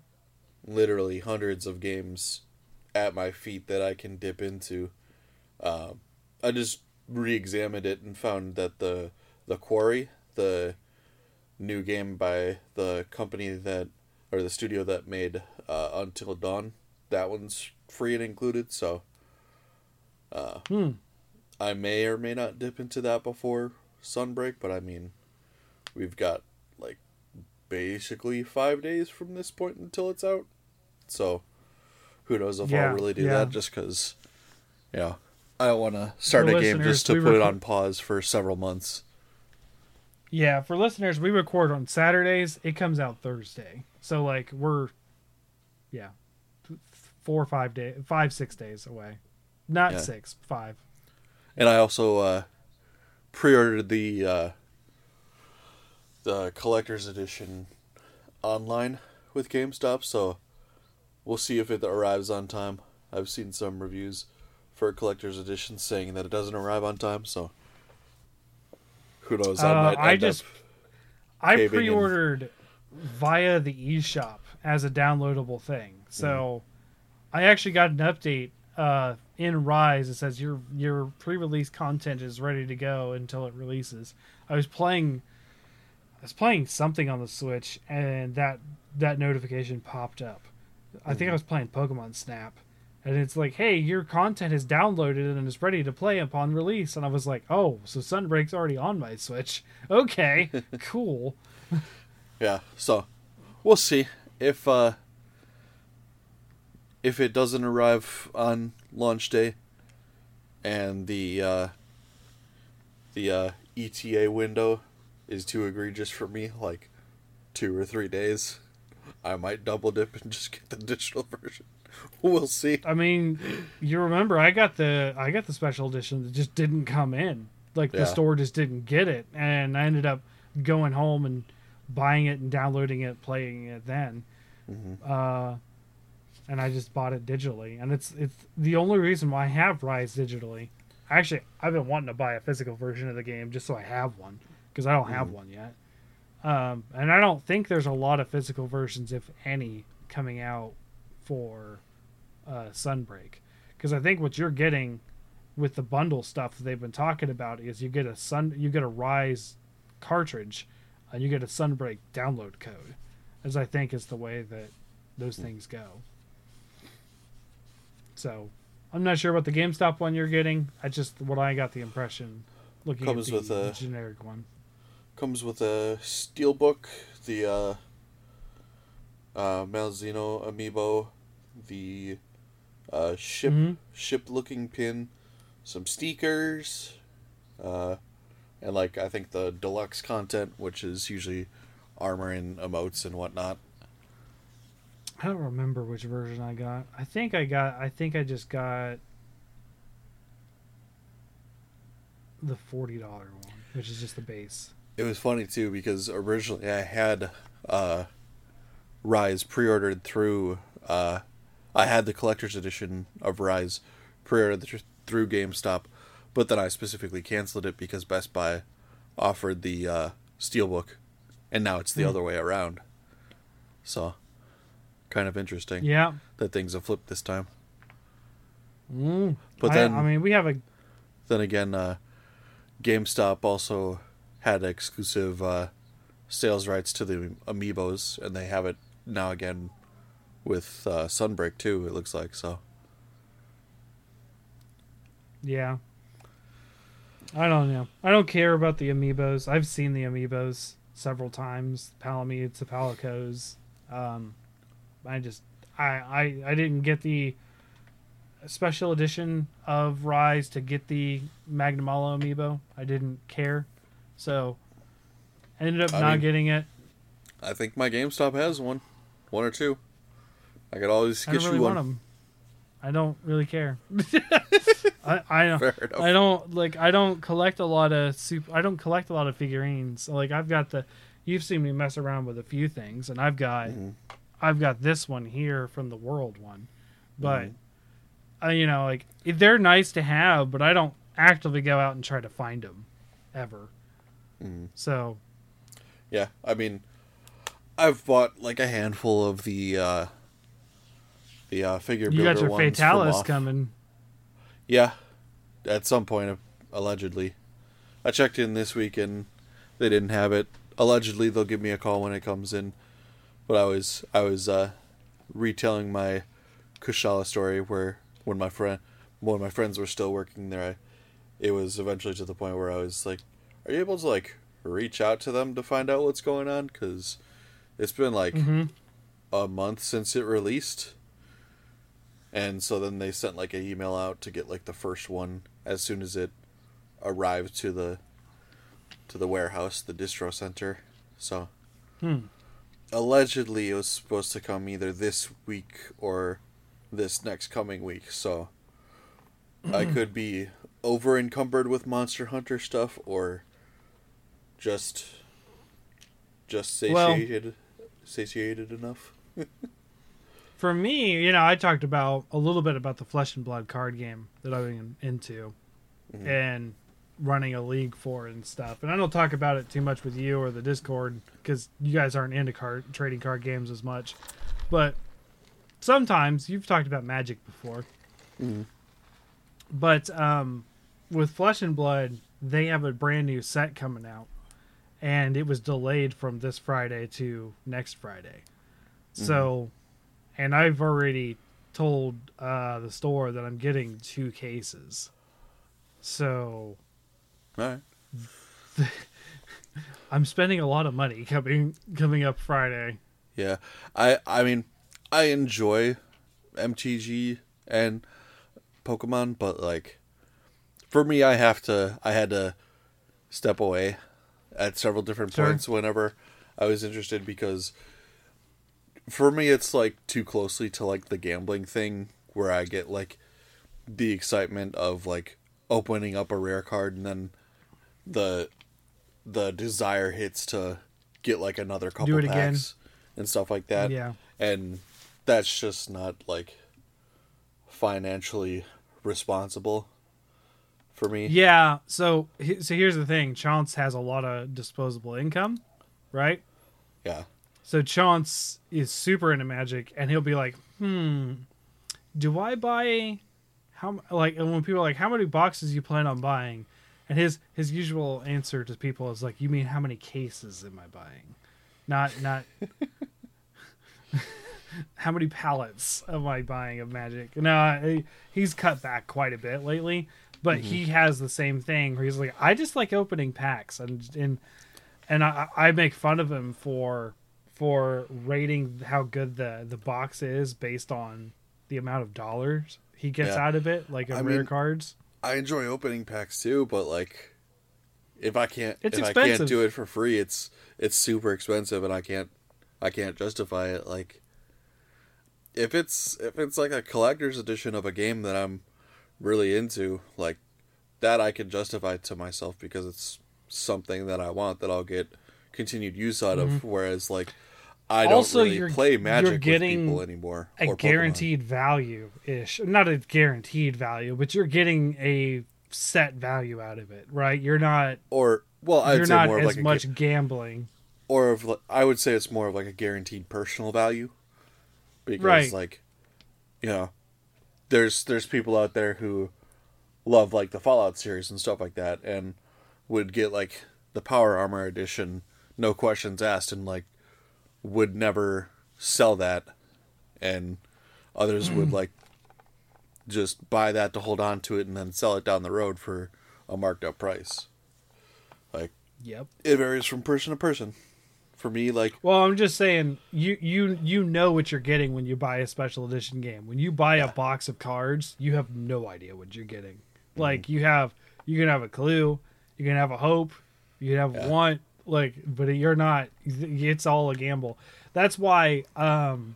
literally hundreds of games at my feet that I can dip into. Um, I just re-examined it and found that the the Quarry, the new game by the company that or the studio that made uh, Until Dawn, that one's free and included. So uh,
Hmm.
I may or may not dip into that before Sunbreak, but I mean, we've got like basically five days from this point until it's out. So who knows if
Yeah,
I'll really do
yeah.
that just because, you know, I don't want to start
For
a game just to put it on pause for several months.
Yeah, for listeners, we record on Saturdays. It comes out Thursday. So like we're yeah, four or five days, five six days away. Not
Yeah.
six, five.
And I also uh, pre-ordered the uh, the collector's edition online with GameStop, so we'll see if it arrives on time. I've seen some reviews for collector's edition saying that it doesn't arrive on time, so who knows? I
Uh,
might
I just- I pre-ordered via the eShop as a downloadable thing. So I actually got an update uh, in Rise that says your your pre-release content is ready to go until it releases. I was playing I was playing something on the Switch and that that notification popped up. I think I was playing Pokemon Snap. And it's like, hey, your content is downloaded and is ready to play upon release. And I was like, oh, so Sunbreak's already on my Switch. Okay, cool.
Yeah, so we'll see if uh, if it doesn't arrive on launch day, and the uh, the uh, ETA window is too egregious for me, like two or three days. I might double dip and just get the digital version. We'll see.
I mean, you remember I got the I got the special edition that just didn't come in. Like the
Yeah.
store just didn't get it, and I ended up going home and buying it and downloading it, playing it then. Uh, and I just bought it digitally, and it's it's the only reason why I have Rise digitally. Actually, I've been wanting to buy a physical version of the game just so I have one because I don't have one yet. Um, and I don't think there's a lot of physical versions, if any, coming out for uh, Sunbreak. Because I think what you're getting with the bundle stuff that they've been talking about is you get a sun, you get a Rise cartridge, and you get a Sunbreak download code. As I think is the way that those things go. So, I'm not sure what the GameStop one you're getting. I just what I got the impression looking
Comes
at the
with a-
generic one.
Comes with a steelbook, the uh, uh, Malzeno amiibo, the uh, ship
Mhm.
ship looking pin, some stickers, uh, and like I think the deluxe content, which is usually armor and emotes and whatnot.
I don't remember which version I got. I think I got. I think I just got the forty dollar one, which is just the base.
It was funny too because originally I had uh, Rise pre-ordered through uh, I had the collector's edition of Rise pre-ordered through GameStop, but then I specifically canceled it because Best Buy offered the uh, Steelbook, and now it's the
Hmm.
other way around. So, kind of interesting
Yeah.
that things have flipped this time.
Mm.
But
I-
then-
I mean, we have a
Then again, uh, GameStop also had exclusive uh, sales rights to the amiibos, and they have it now again with uh, Sunbreak too. It looks like so.
Yeah. I don't know. I don't care about the amiibos. I've seen the amiibos several times. Palamutes, the Palicos. Um, I just I, I I didn't get the special edition of Rise to get the Magnamalo amiibo. I didn't care. So I ended up
I
not
mean-
getting it.
I think my GameStop has one, one or two. I could always
I
get
really
you
want
one.
them. I don't really care. I I don't.
Fair enough.
I don't like. I don't collect a lot of super. I don't collect a lot of figurines. Like I've got the. You've seen me mess around with a few things, and I've got.
Mhm.
I've got this one here from the world one, but,
Mhm.
uh, you know, like they're nice to have, but I don't actively go out and try to find them, ever.
Mhm.
So
Yeah, I mean, I've bought like a handful of the uh, the uh, figure
you
builder
got your
ones
Fatalis coming.
Yeah, at some point, allegedly. I checked in this week and they didn't have it. Allegedly, they'll give me a call when it comes in. But I was I was uh, retelling my Kushala story where when my friend one of my friends were still working there, I, it was eventually to the point where I was like, "Are you able to like reach out to them to find out what's going on?" Because it's been like
hmm
a month since it released. And so then they sent like an email out to get like the first one as soon as it arrived to the to the warehouse, the distro center. So
Hmm.
Allegedly it was supposed to come either this week or this next coming week. So I could be over encumbered with Monster Hunter stuff or just just
Well-
satiated satiated enough.
For me, you know, I talked about a little bit about the Flesh and Blood card game that I've been into
Mhm.
and running a league for and stuff. And I don't talk about it too much with you or the Discord because you guys aren't into card trading card games as much. But sometimes you've talked about Magic before.
Mhm.
But um, with Flesh and Blood, they have a brand new set coming out, and it was delayed from this Friday to next Friday. So, and I've already told uh, the store that I'm getting two cases. So
All right.
I'm spending a lot of money coming coming up Friday.
Yeah, I I mean I enjoy MTG and Pokemon, but like for me, I have to I had to step away at several different
Sure.
points whenever I was interested because for me it's like too closely to like the gambling thing where I get like the excitement of like opening up a rare card and then the the desire hits to get like another couple
it again.
packs and stuff like that
yeah.
and that's just not like financially responsible for me.
Yeah, so so here's the thing. Chance has a lot of disposable income, right?
Yeah.
So Chance is super into magic, and he'll be like, "Hmm, do I buy how like?" And when people are like, "How many boxes you plan on buying?" And his his usual answer to people is like, "You mean how many cases am I buying? Not not how many pallets am I buying of magic?" No, I, he's cut back quite a bit lately, but he mm-hmm. has the same thing where he's like, "I just like opening packs," and and and I, I make fun of him for for rating how good the the box is based on the amount of dollars he gets
Yeah.
out of it, like of rare
mean,
cards.
I enjoy opening packs too, but like if I can't
It's
if I can't do it for free, it's it's super expensive and I can't I can't justify it. Like if it's if it's like a collector's edition of a game that I'm really into, like that I can justify to myself because it's something that I want that I'll get continued use out of.
Mm-hmm.
whereas like I don't
Also,
really
you're-
play
you're getting
with people anymore.
a
Pokemon.
guaranteed value ish. Not a guaranteed value, but you're getting a set value out of it, right? You're not
or well, I'd
you're
say
not
more of
as
like
much gambling.
or of I would say it's more of like a guaranteed personal value because
Right.
like you know there's there's people out there who love like the Fallout series and stuff like that and would get like the Power Armor edition no questions asked and like would never sell that and others would like just buy that to hold on to it and then sell it down the road for a marked up price. Like
Yep.
it varies from person to person. For me, like
Well, I'm just saying you you you know what you're getting when you buy a special edition game. When you buy a box of cards, you have no idea what you're getting.
Mm-hmm.
Like you have you can have a clue, you can have a hope, you can have
Yeah.
a want, like but you're not it's all a gamble. That's why um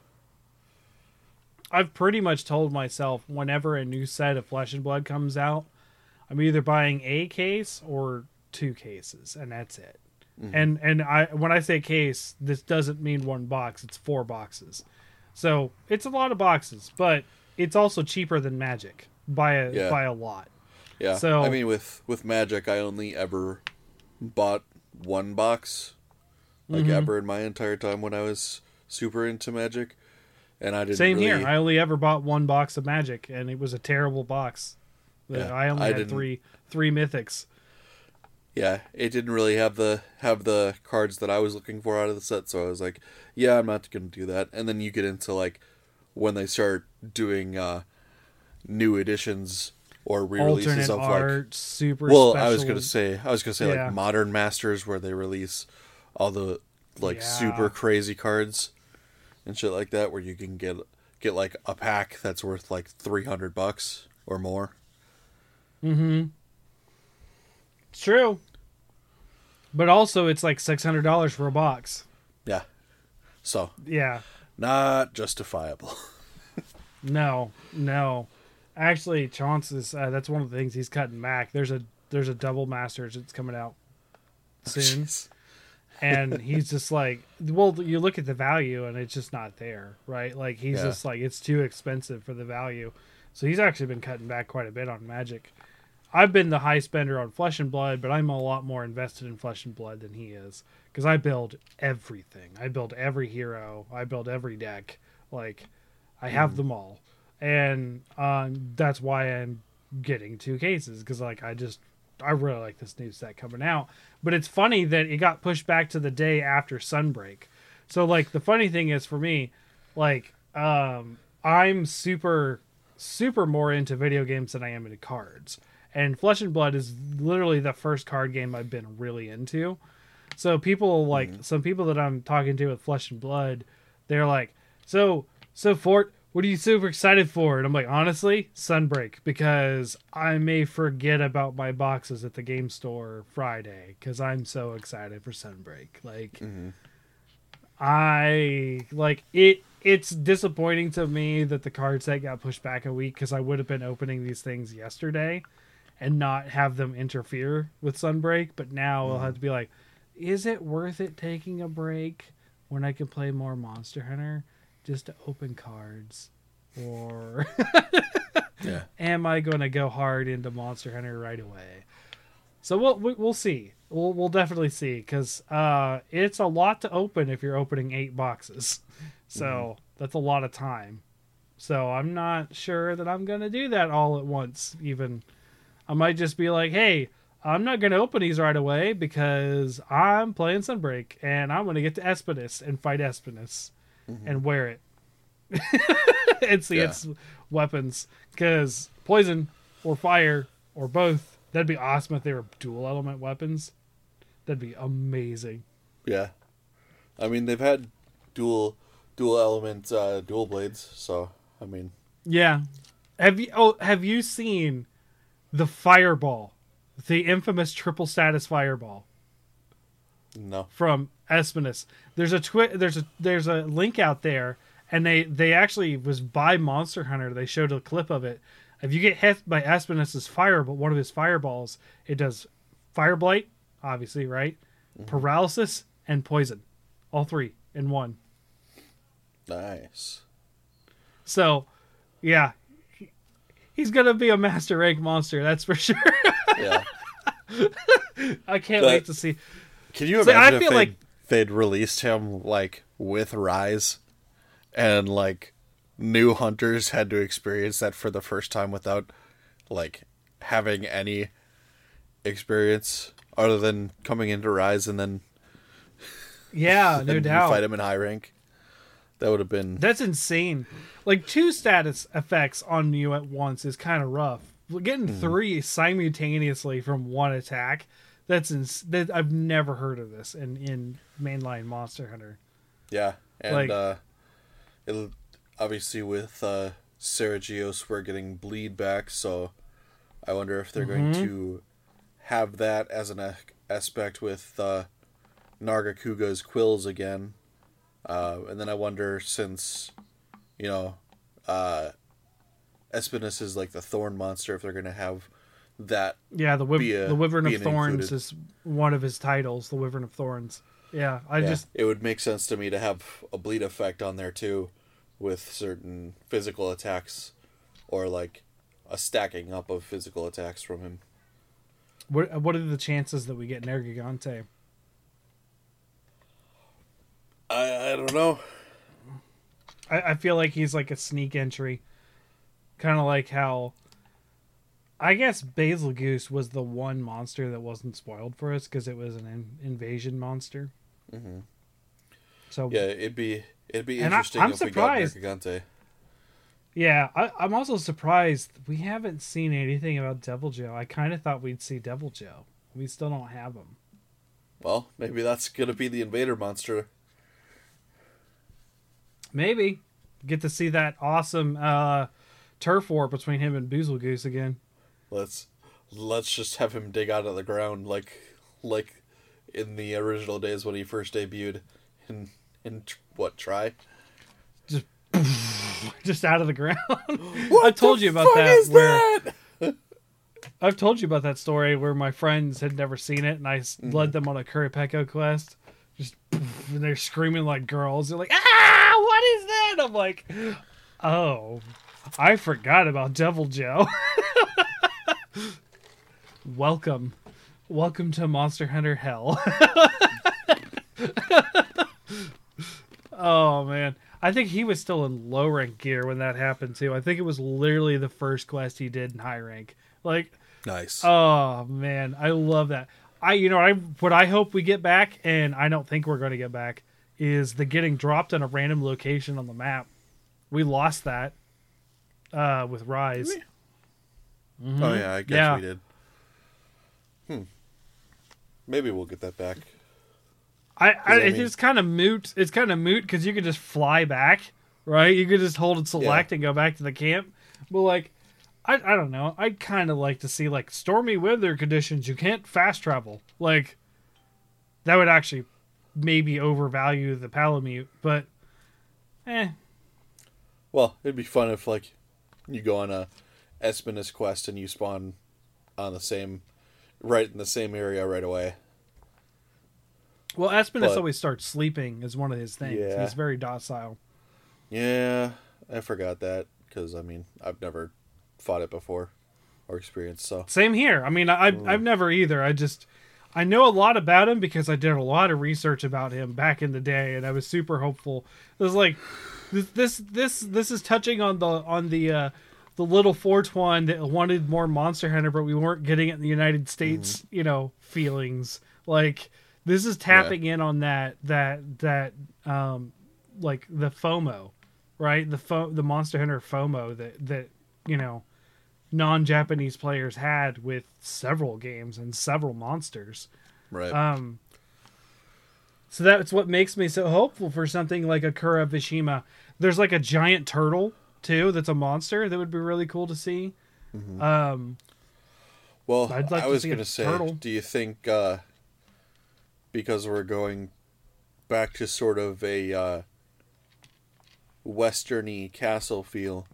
I've pretty much told myself whenever a new set of Flesh and Blood comes out, I'm either buying a case or two cases, and that's it. And and I when I say case, this doesn't mean one box; it's four boxes. So it's a lot of boxes, but it's also cheaper than Magic by a
Yeah.
by a lot.
yeah.
So-
I mean, with with Magic, I only ever bought one box, like
Mm-hmm.
ever in my entire time when I was super into Magic, and I didn't.
Same
really,
here. I only ever bought one box of Magic, and it was a terrible box.
Yeah,
I only
I
had
didn't-
three three mythics.
yeah, it didn't really have the have the cards that I was looking for out of the set, so I was like, yeah, I'm not gonna do that. And then you get into like when they start doing uh new editions or re-releases
Alternate
of like
super.
well
special.
i was gonna say i was gonna say
Yeah.
like modern masters where they release all the like
Yeah.
super crazy cards and shit like that where you can get get like a pack that's worth like 300 bucks or more Mhm.
It's true. But also, it's like six hundred dollars for a box.
yeah so
Yeah.
not justifiable
No, no. Actually, Chauncey's uh, that's one of the things he's cutting back. There's a there's a double masters that's coming out soon, and he's just like, well, you look at the value and it's just not there, right? Like he's
Yeah.
just like it's too expensive for the value. So he's actually been cutting back quite a bit on Magic. I've been the high spender on Flesh and Blood, but I'm a lot more invested in Flesh and Blood than he is because I build everything. I build every hero. I build every deck. Like I have them all, and um, that's why I'm getting two cases because like I just I really like this new set coming out. But it's funny that it got pushed back to the day after Sunbreak. So like the funny thing is for me, like um, I'm super super more into video games than I am into cards. And Flesh and Blood is literally the first card game I've been really into. So people like some people that I'm talking to with Flesh and Blood, they're like, "So, so Fort, what are you super excited for?" And I'm like, "Honestly, Sunbreak because I may forget about my boxes at the game store Friday cuz I'm so excited for Sunbreak." Like mm-hmm. I like it it's disappointing to me that the card set got pushed back a week cuz I would have been opening these things yesterday and not have them interfere with Sunbreak, but now I'll have mm-hmm. to be like, is it worth it taking a break when I can play more Monster Hunter just to open cards? Or
yeah
am I going to go hard into Monster Hunter right away? So we'll we- we'll see. We'll we'll definitely see because uh, it's a lot to open if you're opening eight boxes. So that's a lot of time. So I'm not sure that I'm gonna do that all at once. Even I might just be like, hey, I'm not gonna open these right away because I'm playing Sunbreak and I'm gonna get to Espinas and fight Espinas and wear it and see
Yeah.
its weapons because poison or fire or both. That'd be awesome if they were dual element weapons. That'd be amazing.
yeah i mean they've had dual dual element uh dual blades so i mean
Yeah. Have you oh have you seen the fireball? The infamous triple status fireball
no
from Espinas. There's a twi- there's a there's a link out there and they they actually was by Monster Hunter. They showed a clip of it. If you get hit by Espinas's fire but one of his fireballs, it does fire blight, obviously, right? Mm-hmm. Paralysis and poison. All three in one.
Nice.
So, yeah, he's gonna be a master rank monster. That's for sure.
Yeah.
I can't
But-
wait to see.
Can you
So, I feel
if they'd,
like-
they'd released him like with Rise, and like new hunters had to experience that for the first time without like having any experience other than coming into Rise and then
Yeah, no doubt.
fight him in high rank. That would have been
That's insane. Like two status effects on you at once is kind of rough. Getting
Hmm.
three simultaneously from one attack. That's ins- that I've never heard of this in in mainline Monster Hunter.
yeah, and
Like-
uh, it'll obviously with uh, Seregios we're getting bleed back, so I wonder if they're going
Mm-hmm.
to have that as an a- aspect with uh, Nargacuga's quills again, uh, and then I wonder since you know uh, Espinas is like the thorn monster, if they're going to have that
Yeah, the
Be a-
the Wyvern of Thorns
included.
is one of his titles. The Wyvern of Thorns. Yeah, I
Yeah,
just
it would make sense to me to have a bleed effect on there too, with certain physical attacks, or like a stacking up of physical attacks from him.
what what are the chances that we get Nergigante?
I I don't know.
I, I feel like he's like a sneak entry, kind of like how. I guess Bazelgeuse was the one monster that wasn't spoiled for us because it was an in- invasion monster.
hmm
So
Yeah, it'd be it'd be
And I-
interesting
I'm
if
surprised.
we got Nergigante.
yeah, I, I'm also surprised we haven't seen anything about Deviljho. I kind of thought we'd see Deviljho. We still don't have him.
Well, maybe that's gonna be the invader monster.
Maybe get to see that awesome uh, turf war between him and Bazelgeuse again.
Let's let's just have him dig out of the ground like like in the original days when he first debuted in in what Tri.
just just out of the ground.
What
I told you about that.
is
where
that?
I've told you about that story where my friends had never seen it, and i
Mm-hmm.
led them on a Kurapeko quest. Just and they're screaming like girls. They're like, "Ah, what is that?" I'm like, "Oh, I forgot about Deviljho." Welcome, welcome to Monster Hunter Hell. oh man, I think he was still in low rank gear when that happened too. I think it was literally the first quest he did in high rank. Like,
Nice.
oh man, I love that. I you know I what I hope we get back, and I don't think we're going to get back, is the getting dropped in a random location on the map. We lost that uh, with Rise.
Oh yeah, I guess
Yeah.
we did. Maybe we'll get that back.
I, I,
I
it's
mean-
just kind of moot. It's kind of moot because you could just fly back, right? You could just hold and select
Yeah.
and go back to the camp. But like, I, I don't know. I'd kind of like to see like stormy weather conditions. You can't fast travel. Like, that would actually maybe overvalue the Palamute. But, eh,
Well, it'd be fun if like you go on a Espinas quest and you spawn on the same, right in the same area right away.
well, Espinas
But-
always starts sleeping is one of his things.
Yeah.
He's very docile.
Yeah, I forgot that because I mean I've never fought it before or experienced. So
Same here. I mean, I, I've, I've never either. I just I know a lot about him because I did a lot of research about him back in the day, and I was super hopeful. It was like this this this this is touching on the on the uh, the little Fortuan that wanted more Monster Hunter, but we weren't getting it in the United States. You know, feelings like this is tapping in on that that that um like the FOMO, right? The fo- the Monster Hunter FOMO that that you know non-Japanese players had with several games and several monsters.
right,
Um, so that's what makes me so hopeful for something like Akura Vashimu. There's like a giant turtle too that's a monster that would be really cool to see. Um,
well,
I'd like
I
to
was
see
gonna say,
turtle.
do you think uh, because we're going back to sort of a uh, westerny castle feel?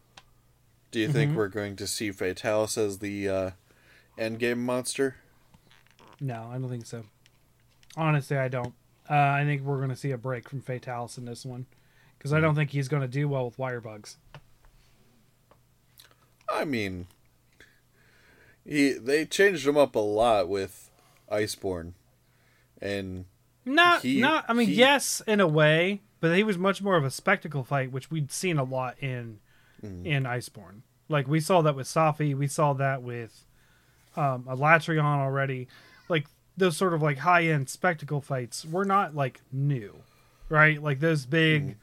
Do you think
Mhm.
we're going to see Fatalis as the uh, endgame monster?
no, I don't think so. Honestly, I don't. Uh, I think we're going to see a break from Fatalis in this one because I don't think he's going to do well with wire bugs.
I mean, he they changed him up a lot with Iceborne, and
Not,
He-
not. I mean,
he-
yes, in a way, but he was much more of a spectacle fight, which we'd seen a lot in
Mm.
in Iceborne. Like we saw that with Safi, we saw that with um, Alatreon already. Like those sort of like high end spectacle fights were not like new, right? Like those big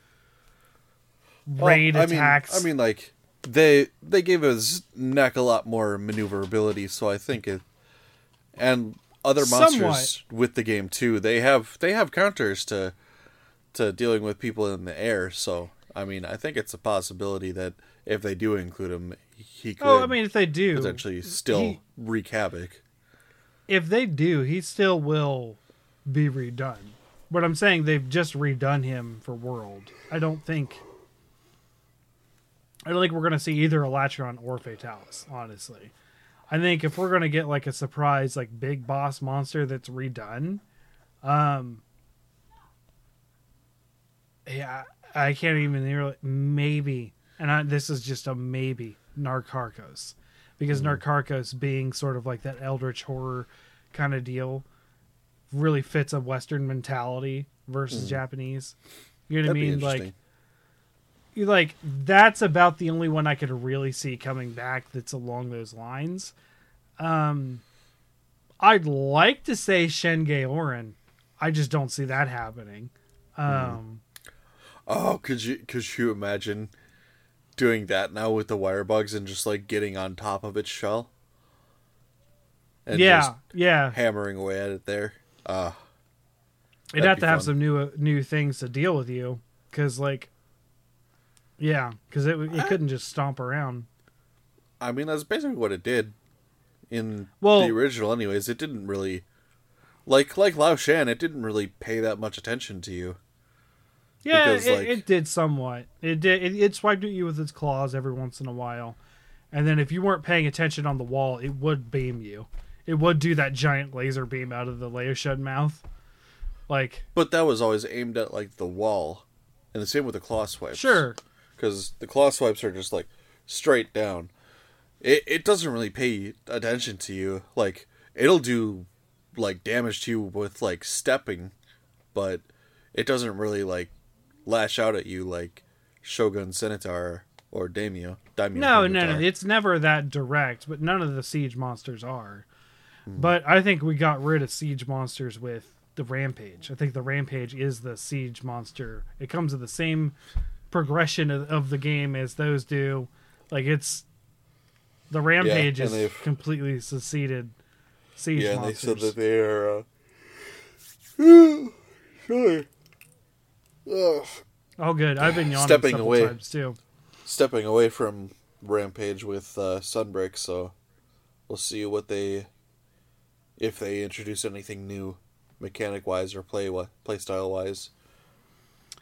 Well,
raid
Mm. I mean-
attacks.
I mean, like they they gave his neck a lot more maneuverability, so I think it and other monsters
Somewhat.
with the game too. They have they have counters to to dealing with people in the air. So I mean, I think it's a possibility that if they do include him, he could
oh, I mean, if they do,
potentially still
he-
wreak havoc.
if they do, he still will be redone. But I'm saying they've just redone him for World. I don't think. I don't think we're gonna see either a Alatreon or Fatalis. Honestly, I think if we're gonna get like a surprise, like big boss monster that's redone, um, yeah, I can't even really, maybe, and I, this is just a maybe Nakarkos, because Nakarkos being sort of like that eldritch horror kind of deal, really fits a Western mentality versus Japanese. You know what I
That'd be
mean? Like. You like that's about the only one I could really see coming back that's along those lines. Um, I'd like to say Shen Gaoren. I just don't see that happening. Um,
Oh, could you could you imagine doing that now with the wire bugs and just like getting on top of its shell? And
yeah,
just
yeah.
hammering away at it there. Uh
It'd have to have
fun.
some new uh, new things to deal with you, because like, yeah, because it it couldn't just stomp around.
I mean that's basically what it did in
Well-
the original anyways. It didn't really like like Lao Shan, it didn't really pay that much attention to you.
Yeah,
Because,
it,
like-
it did somewhat. It did. It, it swiped at you with its claws every once in a while, and then if you weren't paying attention on the wall, it would beam you. It would do that giant laser beam out of the Lao Shan mouth. Like,
But that was always aimed at like the wall. And the same with the claw swipes.
sure,
because the claw swipes are just like straight down. It it doesn't really pay attention to you. Like it'll do like damage to you with like stepping, but it doesn't really like lash out at you like Shogun Ceanataur or Daimyo. Daimyo
no, no, no. It's never that direct, but none of the siege monsters are.
Hmm.
But I think we got rid of siege monsters with the rampage. I think the rampage is the siege monster. It comes with the same progression of, of the game as those do. Like it's the rampage
and
is completely succeeded siege
yeah, and they said that they are. Uh... Ugh.
oh, good. I've been yawning
Stepping away.
times too.
stepping away from Rampage with uh, Sunbreak, so we'll see what they if they introduce anything new, mechanic wise or play play style wise.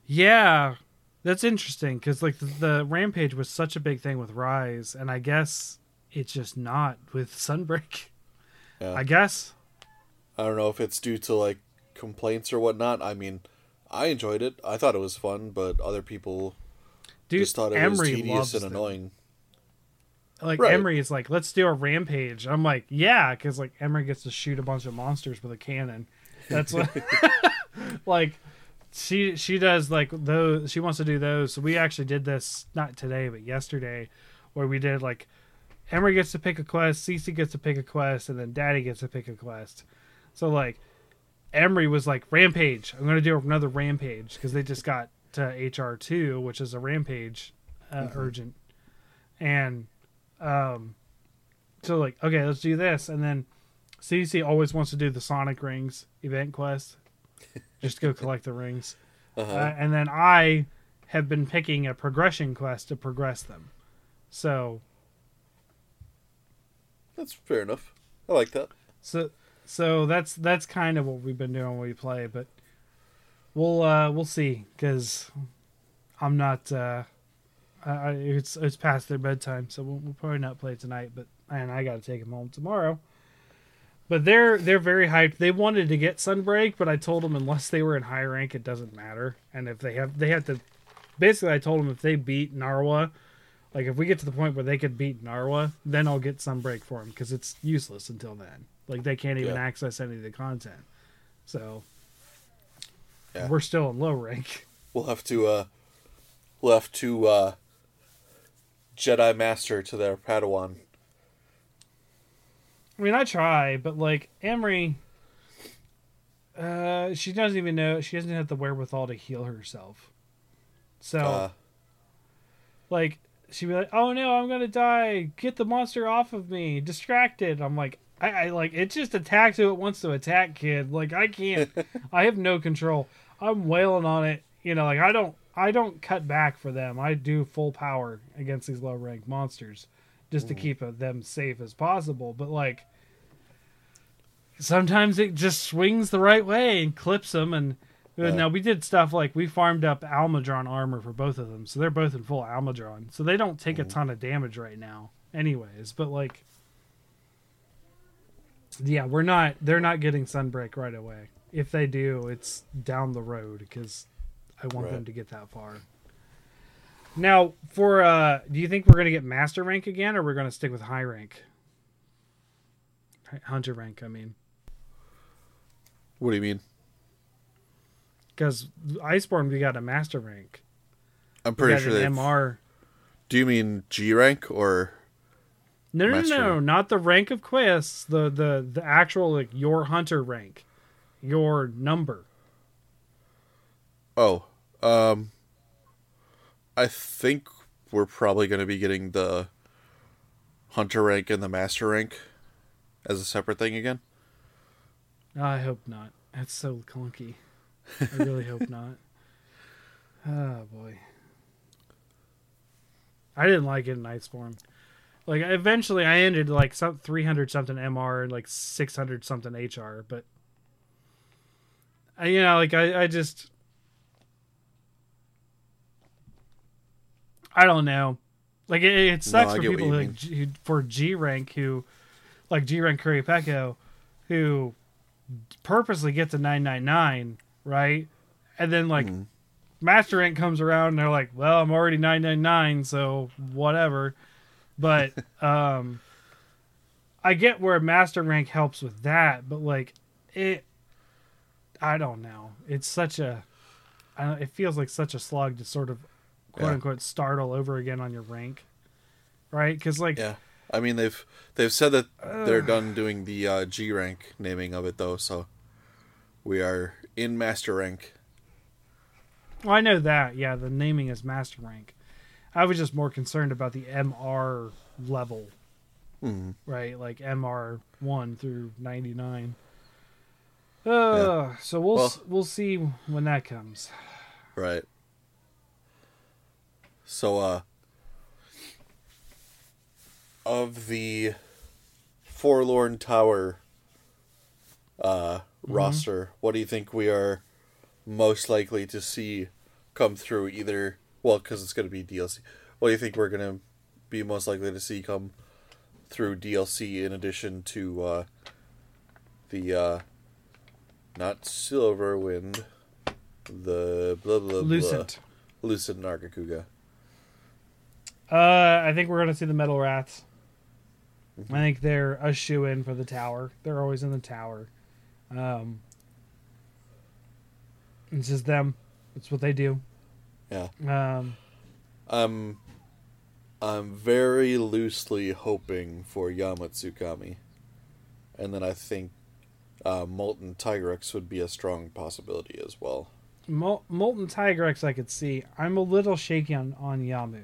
Yeah, that's interesting because like the, the rampage was such a big thing with Rise, and I guess it's just not with Sunbreak.
Yeah.
I guess.
I don't know if it's due to like complaints or whatnot. I mean, I enjoyed it. I thought it was fun, but other people
Dude,
just thought it
Emery
was tedious and
them.
annoying.
Like
Right.
Emery is like, let's do a rampage. I'm like, yeah, because like Emery gets to shoot a bunch of monsters with a cannon. That's what, like, she she does like those. She wants to do those. So we actually did this not today, but yesterday, where we did like, Emery gets to pick a quest, Cece gets to pick a quest, and then Daddy gets to pick a quest. So like, Emery was like, rampage. I'm gonna do another rampage because they just got to HR two, which is a rampage, uh, urgent, and um, so like, okay, let's do this, and then CC always wants to do the Sonic Rings event quest, just go collect the rings,
Uh-huh.
uh, and then I have been picking a progression quest to progress them. So,
That's fair enough. I like that.
so, so that's that's kind of what we've been doing when we play, but we'll uh we'll see because I'm not. uh I, I, it's it's past their bedtime, so we'll, we'll probably not play tonight. But and I got to take them home tomorrow. But they're they're very hyped. They wanted to get Sunbreak, but I told them unless they were in high rank, it doesn't matter. And if they have they have to basically I told them if they beat Narwa, like if we get to the point where they could beat Narwa, then I'll get Sunbreak for them because it's useless until then. Like they can't even
Yeah.
access any of the content. So
Yeah.
we're still in low rank.
We'll have to uh we'll have to uh Jedi Master to their Padawan.
I mean, I try, but like Emery, uh, she doesn't even know. She doesn't have the wherewithal to heal herself. So,
Uh
like, she'd be like, "Oh no, I'm gonna die! Get the monster off of me! Distracted!" I'm like, I, I like it. Just attacks who it wants to attack, kid. Like, I can't. I have no control. I'm wailing on it. You know, like I don't. I don't cut back for them. I do full power against these low rank monsters, just to keep uh, them safe as possible. But like, sometimes it just swings the right way and clips them. And uh,
Yeah.
now we did stuff like we farmed up Almudron armor for both of them, so they're both in full Almudron, so they don't take a ton of damage right now, anyways. But like, yeah, we're not. They're not getting Sunbreak right away. If they do, it's down the road because I want them to get that far. Now, for uh, do you think we're gonna get master rank again, or we're gonna stick with high rank? Hunter rank, I mean,
what do you mean?
because Iceborne we got a master rank.
I'm pretty
got
sure they
MR.
Do you mean G rank or
No, no,
Master
no, no,
rank.
not the rank of quests. The the the actual like your hunter rank, your number.
Oh, um I think we're probably going to be getting the hunter rank and the master rank as a separate thing again.
I hope not. That's so clunky. I really hope not. Oh boy. I didn't like it in Iceborne. Like eventually I ended like some 300 something MR and like 600 something HR, but I, you know, like I, I just I don't know. Like it, it sucks
I
for people who, like, G, who for G rank who like G rank Qurupeco who purposely get to 999, right? And then like
Mhm.
Master Rank comes around and they're like, "Well, I'm already 999, so whatever." But um I get where Master Rank helps with that, but like it I don't know. It's such a I don't, it feels like such a slug to sort of quote
Yeah.
unquote start all over again on your rank. Right? Cuz like
Yeah. I mean they've they've said that they're done doing the uh, G rank naming of it though, so we are in master rank.
Well, I know that. Yeah, the naming is master rank. I was just more concerned about the MR level,
Mhm.
right? Like MR one through ninety nine. Uh, so we'll
Well-
s we'll see when that comes.
Right. So uh of the Forlorn Tower uh roster, what do you think we are most likely to see come through either well cuz it's going to be DLC. What do you think we're going to be most likely to see come through DLC in addition to uh the uh not Silverwind the blah blah blah
Lucent.
Lucid Nargacuga.
Uh, I think we're gonna see the metal rats. I think they're a shoe in for the tower. They're always in the tower. Um, it's just them. It's what they do.
Yeah.
Um,
I'm I'm very loosely hoping for Yamatsukami. And then I think uh, Molten Tigrex would be a strong possibility as well.
Mol- Molten Tigrex, I could see. I'm a little shaky on on Yamu,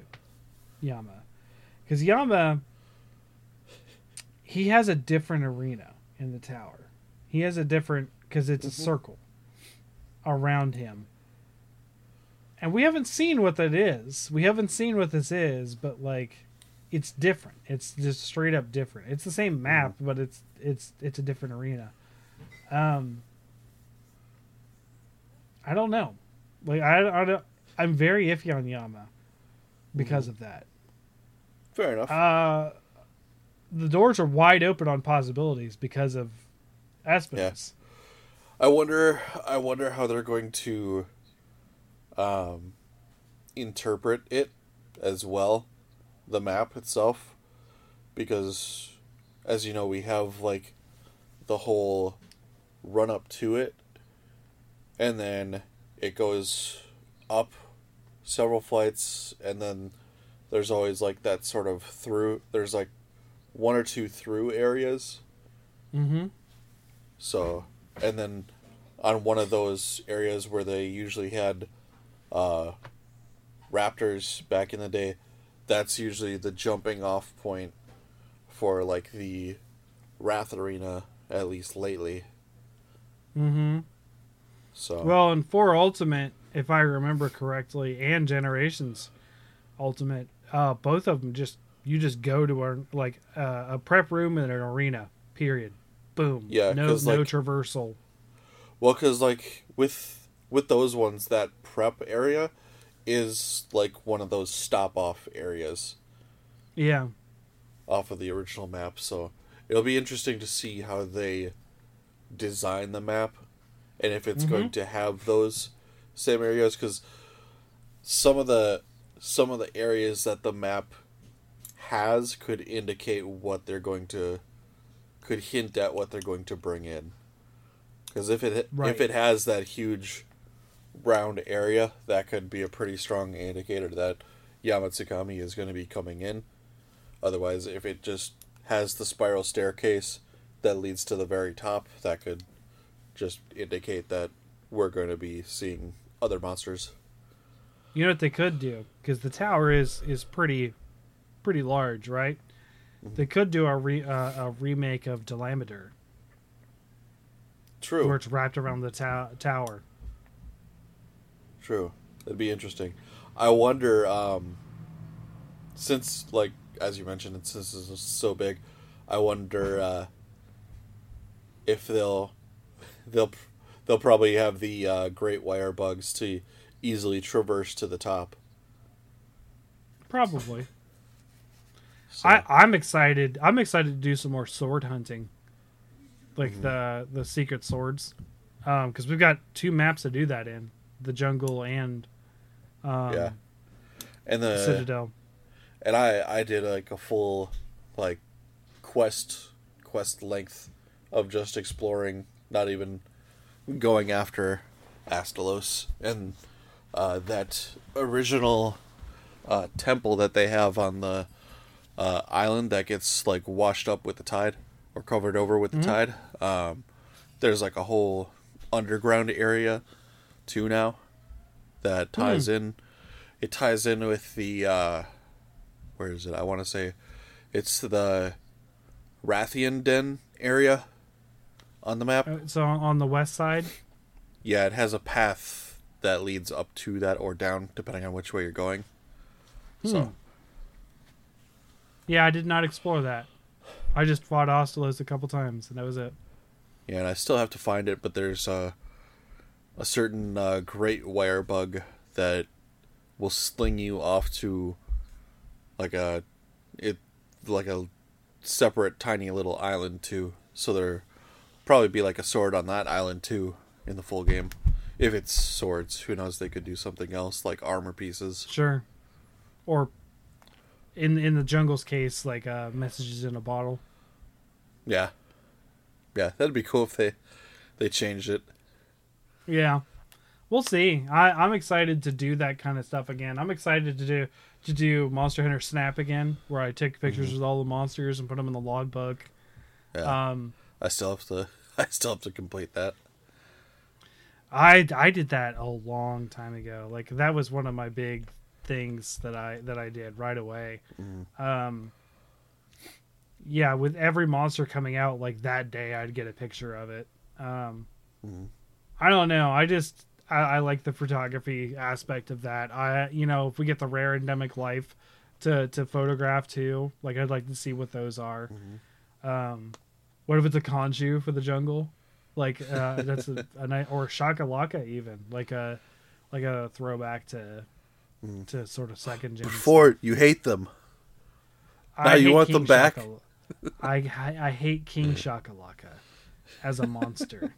Yama, because Yama, he has a different arena in the tower. He has a different because it's a circle around him, and we haven't seen what that is. We haven't seen what this is, but like, it's different. It's just straight up different. It's the same map, but it's it's it's a different arena. Um. I don't know. Like I, I don't. I'm very iffy on Yama because of that.
Fair enough.
Uh, the doors are wide open on possibilities because of Espinas.
I wonder I wonder how they're going to um interpret it as well, the map itself, because as you know, we have like the whole run up to it, and then it goes up several flights, and then there's always like that sort of through. There's like one or two through areas.
Mm-hmm.
So, and then on one of those areas where they usually had uh, raptors back in the day, that's usually the jumping off point for like the Wrath Arena, at least lately.
Mm-hmm.
So,
Well, in four Ultimate, if I remember correctly, and Generations Ultimate, uh, both of them just you just go to a like uh, a prep room and an arena. Period. Boom.
Yeah,
No no
like-
traversal.
well, because like with with those ones, that prep area is like one of those stop off areas.
Yeah.
off of the original map. So it'll be interesting to see how they design the map and if it's going to have those same areas because some of the some of the areas that the map has could indicate what they're going to could hint at what they're going to bring in because if it
Right.
if it has that huge round area that could be a pretty strong indicator that Yamatsukami is going to be coming in Otherwise, if it just has the spiral staircase that leads to the very top, that could just indicate that we're going to be seeing other monsters.
You know what they could do because the tower is is pretty pretty large, right?
Mm-hmm.
They could do a re, uh, a remake of Dalamadur
True.
where it's wrapped around the tower.
True. That'd be interesting. I wonder, um, since, like, as you mentioned, and since this is so big, I wonder uh, if they'll they'll they'll probably have the uh, great wire bugs to easily traverse to the top.
Probably.
So,
I I'm excited. I'm excited to do some more sword hunting, like
Mm-hmm.
the the secret swords, because we've got two maps to do that in the jungle and um,
yeah, and the
Citadel.
and I I did like a full like quest quest length of just exploring, not even going after Astalos and uh, that original uh, temple that they have on the uh, island that gets like washed up with the tide or covered over with the tide. Um, there's like a whole underground area too now that ties in. It ties in with the uh, where is it? I want to say it's the Rathian Den area on the map.
Uh, So on the west side,
Yeah, it has a path that leads up to that or down, depending on which way you're going. So,
yeah, I did not explore that. I just fought Astalos a couple times, and that was it.
yeah, and I still have to find it, but there's a a certain uh, great wire bug that will sling you off to like a it like a separate tiny little island too. So there probably be like a sword on that island too in the full game. If it's swords, who knows? They could do something else like armor pieces.
Sure. Or in in the jungle's case, like uh, messages in a bottle.
Yeah, yeah, that'd be cool if they they changed it.
Yeah, we'll see. I, I'm excited to do that kind of stuff again. I'm excited to do to do Monster Hunter Snap again, where I take pictures with all the monsters and put them in the logbook.
Yeah,
Um,
I still have to I still have to complete that.
I I did that a long time ago. Like that was one of my big things that I that I did right away. Um, yeah, with every monster coming out like that day, I'd get a picture of it. Um, I don't know. I just I, I like the photography aspect of that. I you know if we get the rare endemic life to to photograph too, like I'd like to see what those are. Um, what if it's a Kanju for the jungle? Like uh, that's a, a night or Shakalaka even like a like a throwback to to sort of second gen.
Before you hate them.
I
now you
hate
want
King
them back?
I, I I hate King Shakalaka as a monster.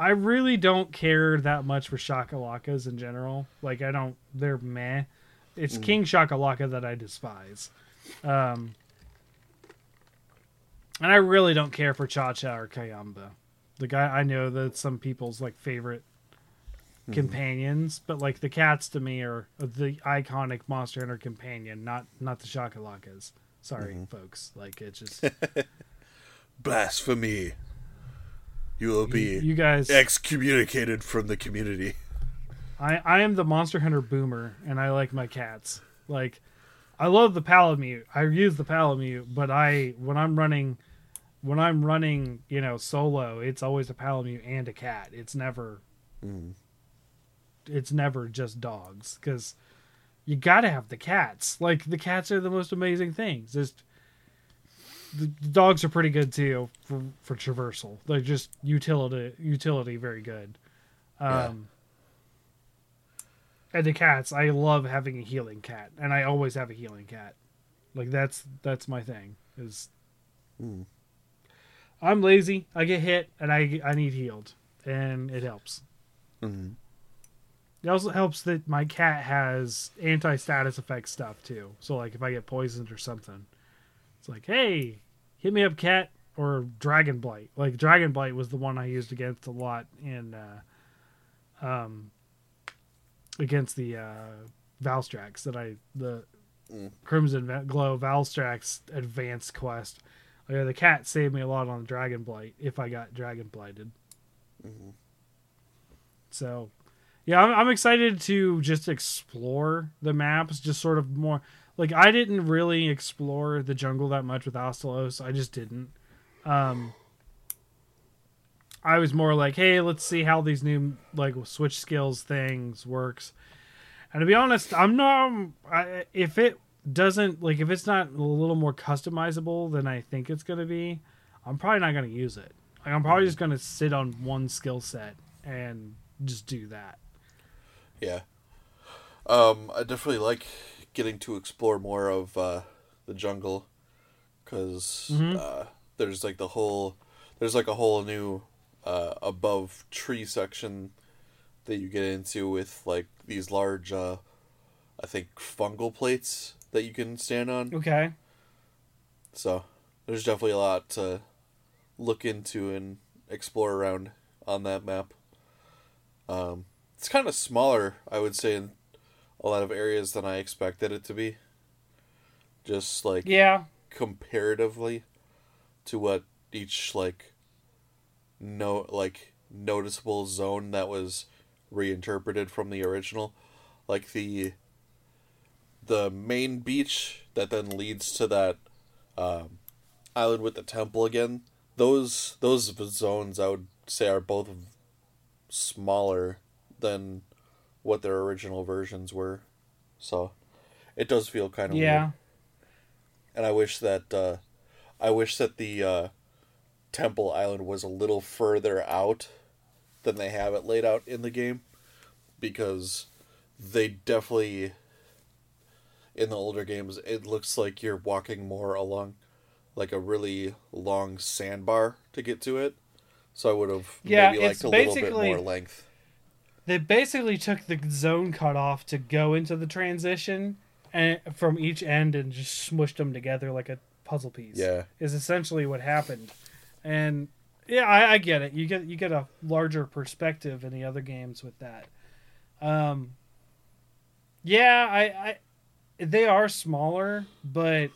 I really don't care that much for shakalakas in general. Like I don't they're meh. It's King Shakalaka that I despise. Um and I really don't care for Cha Cha or Kayamba. The guy I know that some people's like favorite Mm-hmm. companions, but like the cats to me are the iconic Monster Hunter companion, not not the Shakalakas. Sorry, mm-hmm. folks. Like it's just
Blasphemy. You will be
you guys
excommunicated from the community.
I, I am the Monster Hunter boomer, and I like my cats. Like, I love the Palamute. I use the Palamute, but I when I'm running, when I'm running, you know, solo, it's always a Palamute and a cat. It's never, mm. It's never just dogs because you gotta have the cats. Like the cats are the most amazing things. Just the, dogs are pretty good too for for traversal. They're just utility utility very good. Um,
Yeah.
and the cats i love having a healing cat and i always have a healing cat like that's that's my thing is
Mm.
i'm lazy i get hit and i i need healed and it helps
Mhm.
It also helps that my cat has anti-status effect stuff too so like if i get poisoned or something it's like hey hit me up cat or dragon blight like dragon blight was the one i used against a lot in uh um against the uh valstrax that i the
Mm.
crimson glow valstrax advanced quest like, the cat saved me a lot on dragon blight if i got dragon blighted
Mhm.
so yeah I'm, I'm excited to just explore the maps just sort of more like i didn't really explore the jungle that much with Astalos. i just didn't. Um i was more like hey let's see how these new like switch skills things works. And to be honest i'm not I, if it doesn't like if it's not a little more customizable than i think it's going to be i'm probably not going to use it. Like i'm probably just going to sit on one skill set and just do that
Yeah. Um, I definitely like getting to explore more of uh, the jungle because
Mhm.
uh, there's like the whole there's like a whole new uh, above tree section that you get into with like these large uh, I think fungal plates that you can stand on.
okay
So there's definitely a lot to look into and explore around on that map. Um, it's kind of smaller, I would say, in a lot of areas than I expected it to be. Just like
yeah
comparatively to what each like no like noticeable zone that was reinterpreted from the original like the the main beach that then leads to that um, island with the temple again those those zones i would say are both smaller than what their original versions were so it does feel kind of
yeah
and I wish that uh, I wish that the uh, Temple Island was a little further out than they have it laid out in the game, because they definitely in the older games it looks like you're walking more along like a really long sandbar to get to it. So I would have
Yeah,
maybe liked a little bit more length.
They basically took the zone cut off to go into the transition and from each end and just smushed them together like a puzzle piece.
Yeah.
is essentially what happened. And yeah I, I get it. You get you get a larger perspective in the other games with that. Um yeah i i they are smaller but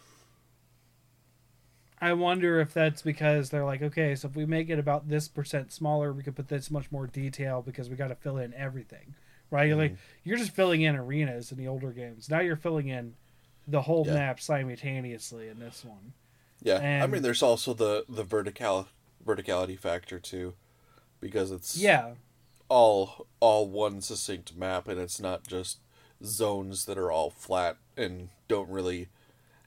i wonder if that's because they're like okay so if we make it about this percent smaller we could put this much more detail because we got to fill in everything right? You're like mm-hmm. you're just filling in arenas in the older games. Now you're filling in the whole
Yeah.
map simultaneously in this one.
Yeah, I mean, there's also the the vertical verticality factor too, because it's
yeah.
all all one succinct map and it's not just zones that are all flat and don't really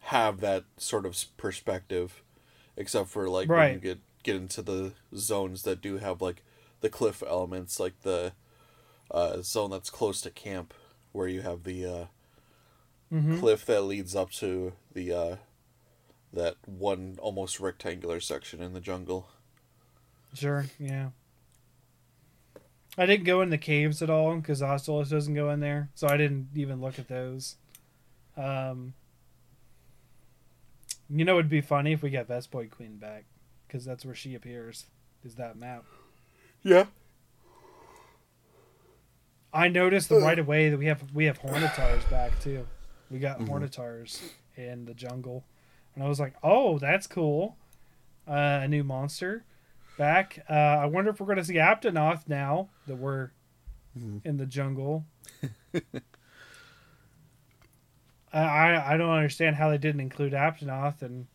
have that sort of perspective except for like when you get get into the zones that do have like the cliff elements like the uh, zone that's close to camp where you have the uh,
Mhm.
cliff that leads up to the uh, that one almost rectangular section in the jungle
Sure, yeah. I didn't go in the caves at all because Astalos doesn't go in there, so I didn't even look at those. Um, you know, it'd be funny if we got Vespoid Queen back because that's where she appears. Is that map?
Yeah.
I noticed the right away that we have we have Hornetaurs back too. We got
Mhm.
Hornetaurs in the jungle, and I was like, "Oh, that's cool! Uh, a new monster back." Uh, I wonder if we're going to see Aptonoth now that we're
Mhm.
in the jungle. I I don't understand how they didn't include Aptonoth in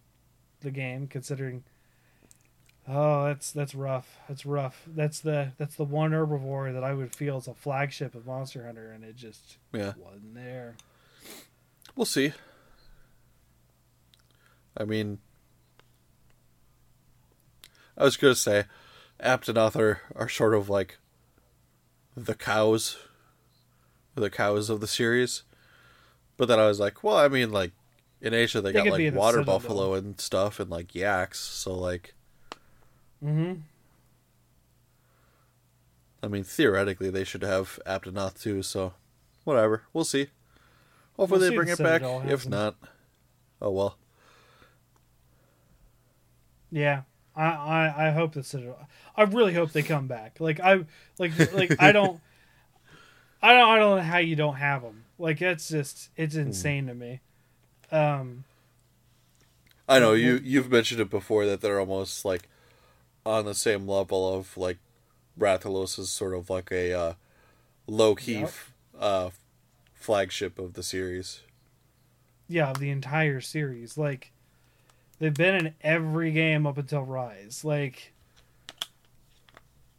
the game, considering. Oh, that's that's rough. That's rough. That's the that's the one herbivore that I would feel is a flagship of Monster Hunter, and it just
Yeah.
wasn't there.
We'll see. I mean, I was gonna say, Aptonoth are, are sort of like the cows, the cows of the series. But then I was like, well, I mean, like in Asia they,
They
got like water buffalo and stuff, and like yaks. So like,
Mm-hmm.
I mean, theoretically they should have Aptonoth too. So, whatever, we'll see. Hopefully
We'll
they bring it back.
Citadel has
If
them.
not, oh well.
Yeah, I, I I hope the Citadel. I really hope they come back. Like I like like I don't. I don't. I don't know how you don't have them. Like that's just it's
Hmm.
insane to me. Um.
I know you you've mentioned it before that they're almost like on the same level of like Rathalos is sort of like a uh, low key
Yep.
uh, flagship of the series.
Yeah, of the entire series. Like they've been in every game up until Rise. Like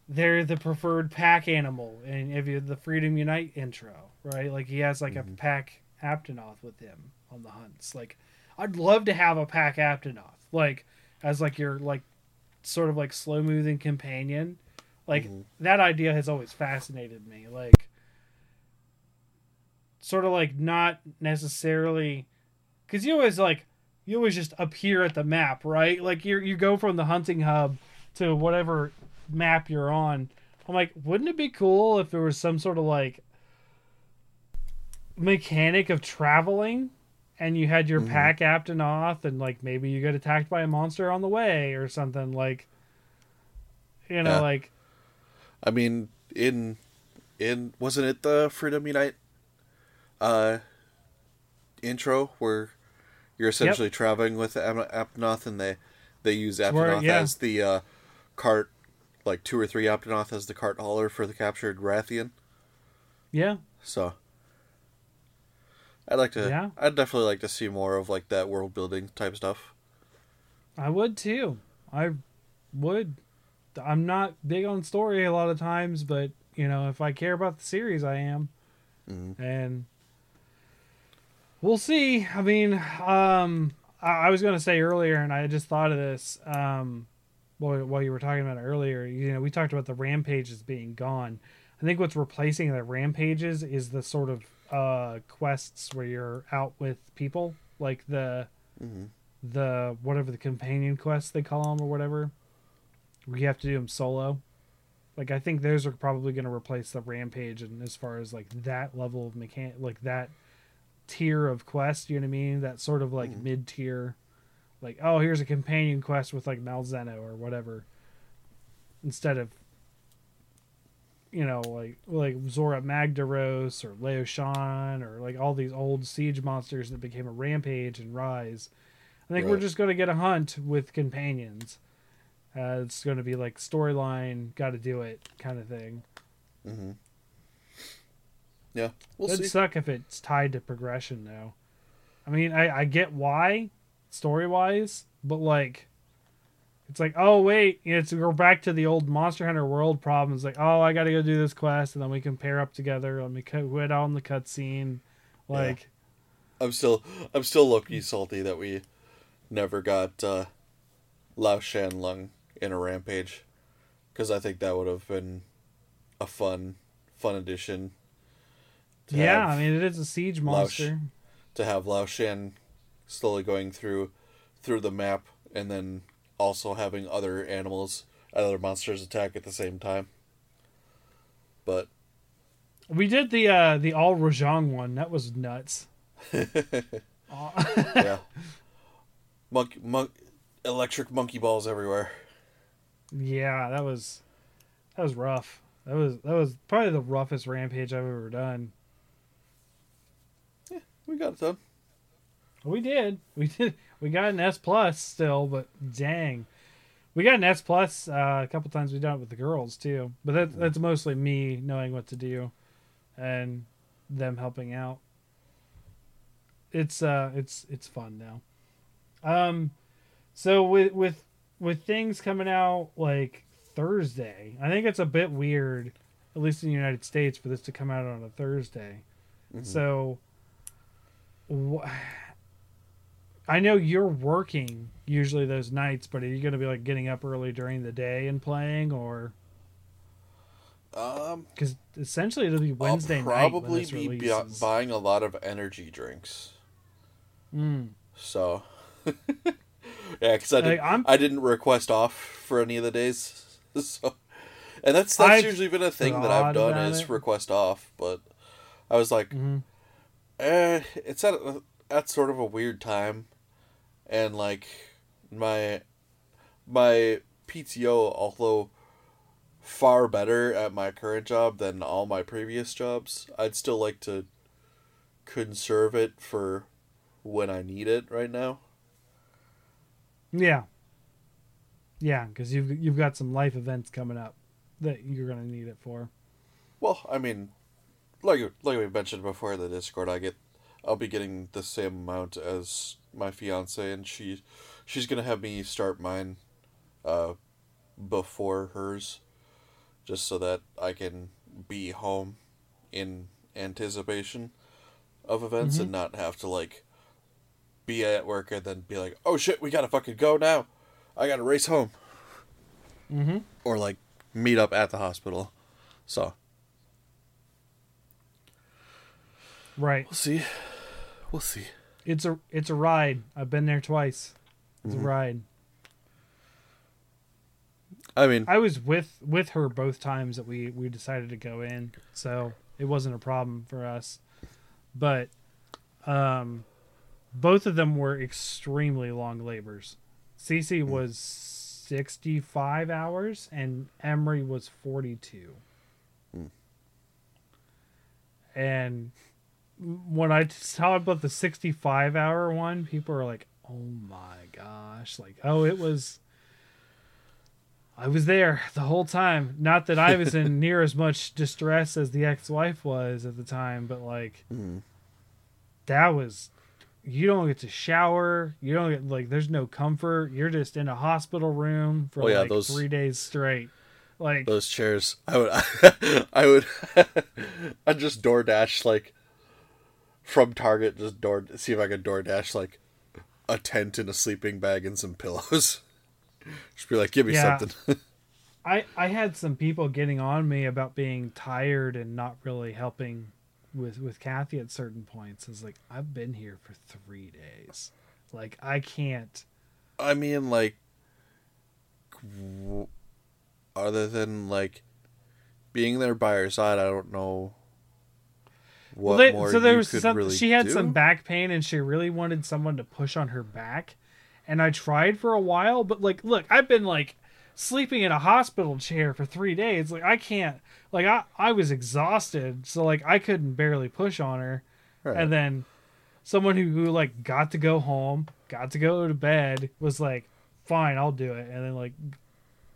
they're the preferred pack animal, and if you the Freedom Unite intro, right? Like he has like
Mhm.
a pack Aptonoth with him on the hunts. Like I'd love to have a pack Aptonoth, like as like your like sort of like slow moving companion. Like
Mhm.
that idea has always fascinated me. Like sort of like not necessarily because you always like you always just appear at the map, right? Like you you go from the hunting hub to whatever map you're on. I'm like, wouldn't it be cool if there was some sort of like mechanic of traveling and you had your
Mhm.
pack Aptonoth and like maybe you get attacked by a monster on the way or something like you know
Yeah.
like
I mean, in in wasn't it the Freedom Unite uh, intro where you're essentially traveling with Aptonoth and they they use
where-
Aptonoth
yeah.
as the uh, cart, like two or three Aptonoth as the cart hauler for the captured Rathian.
yeah
So I'd like to.
Yeah.
I'd definitely like to see more of like that world building type stuff.
I would too. I would. I'm not big on story a lot of times, but you know, if I care about the series, I am.
Mhm.
And we'll see. I mean, um, I, I was going to say earlier, and I just thought of this um, while, while you were talking about it earlier. You know, we talked about the rampages being gone. I think what's replacing the rampages is the sort of uh, quests where you're out with people, like the
Mhm.
the whatever the companion quests they call them or whatever where you have to do them solo like i think those are probably going to replace the rampage and as far as like that level of mechanic like that tier of quest you know what i mean that sort of like
Mhm.
mid tier like oh here's a companion quest with like malzeno or whatever instead of you know like like zorah magdaros or lao shan or like all these old siege monsters that became a rampage and rise I think we're just going to get a hunt with companions. Uh, it's going to be like storyline, got to do it kind of thing.
Mm-hmm. Yeah, we'll
It'd
see.
suck if it's tied to progression, though. I mean, I, I get why, story wise, but like, it's like, oh wait, it's we're back to the old Monster Hunter World problems. Like, oh, I got to go do this quest, and then we can pair up together. Let me cut quit on the cutscene. Like,
I'm still. I'm still low-key salty that we never got uh, Lao Shan Lung in a rampage, because I think that would have been a fun, fun addition.
yeah, I mean, it is a siege monster.
to have Lao Shan slowly going through through the map and then also having other animals other monsters attack at the same time. but
We did the uh the all Rajang one. That was nuts.
yeah, monkey, monk, electric monkey balls everywhere.
Yeah, that was that was rough. That was that was probably the roughest rampage I've ever done.
Yeah, we got it done.
We did. We did. We got an S plus still, but dang, we got an S plus uh, a couple times. We've done it with the girls too, but that, that's mostly me knowing what to do, and them helping out. It's uh, it's it's fun now. Um, so with with with things coming out like Thursday, I think it's a bit weird, at least in the United States, for this to come out on a Thursday. So. wh- I know you're working usually those nights, but are you going to be like getting up early during the day and playing, or
Um,
because essentially it'll be Wednesday
I'll
night
probably be bu- buying a lot of energy drinks.
Mm.
So, yeah, because I,
Like,
did,
I'm-
I didn't request off for any of the days. So, and that's that's
I've
usually been a thing that I've done is
it.
request off. But I was like,
Mhm.
eh, it's at a- at sort of a weird time, and like my my PTO, although far better at my current job than all my previous jobs, I'd still like to conserve it for when I need it right now.
Yeah, yeah, because you've you've got some life events coming up that you're going to need it for.
Well, I mean, like like we mentioned before in the Discord, I get I'll be getting the same amount as my fiance, and she she's gonna have me start mine uh, before hers, just so that I can be home in anticipation of events and not have to like be at work and then be like, oh shit, we gotta fucking go now. I gotta race home.
Mm-hmm.
Or like meet up at the hospital. So
Right.
we'll see. We'll see.
It's a it's a ride. I've been there twice. It's
Mm-hmm.
a ride.
I mean,
I was with with her both times that we we decided to go in, so it wasn't a problem for us. But um both of them were extremely long labors. Cece was 65 hours and Emery was 42. And when I talk about the 65 hour one, people are like, "Oh my gosh." Like, "Oh, it was I was there the whole time. Not that I was in near as much distress as the ex-wife was at the time, but like
Mhm.
that was you don't get to shower, you don't get like there's no comfort. You're just in a hospital room for
Oh, yeah,
like
those-
3 days straight. Like
those chairs. I would, I would, I'd just DoorDash like from Target. Just door see if I could DoorDash like a tent and a sleeping bag and some pillows. Just be like, give me
Yeah.
something.
I I had some people getting on me about being tired and not really helping with with Kathy at certain points. It's like I've been here for 3 days. Like I can't
I mean, like, other than like being there by her side, I don't know what
Well, they-
more
so there was some
really
she had
do.
some back pain and she really wanted someone to push on her back. And i tried for a while but like look i've been like sleeping in a hospital chair for three days. Like i can't like i, I was exhausted so like i couldn't barely push on her.
Right.
and then someone who, who like got to go home got to go to bed was like fine i'll do it. And then like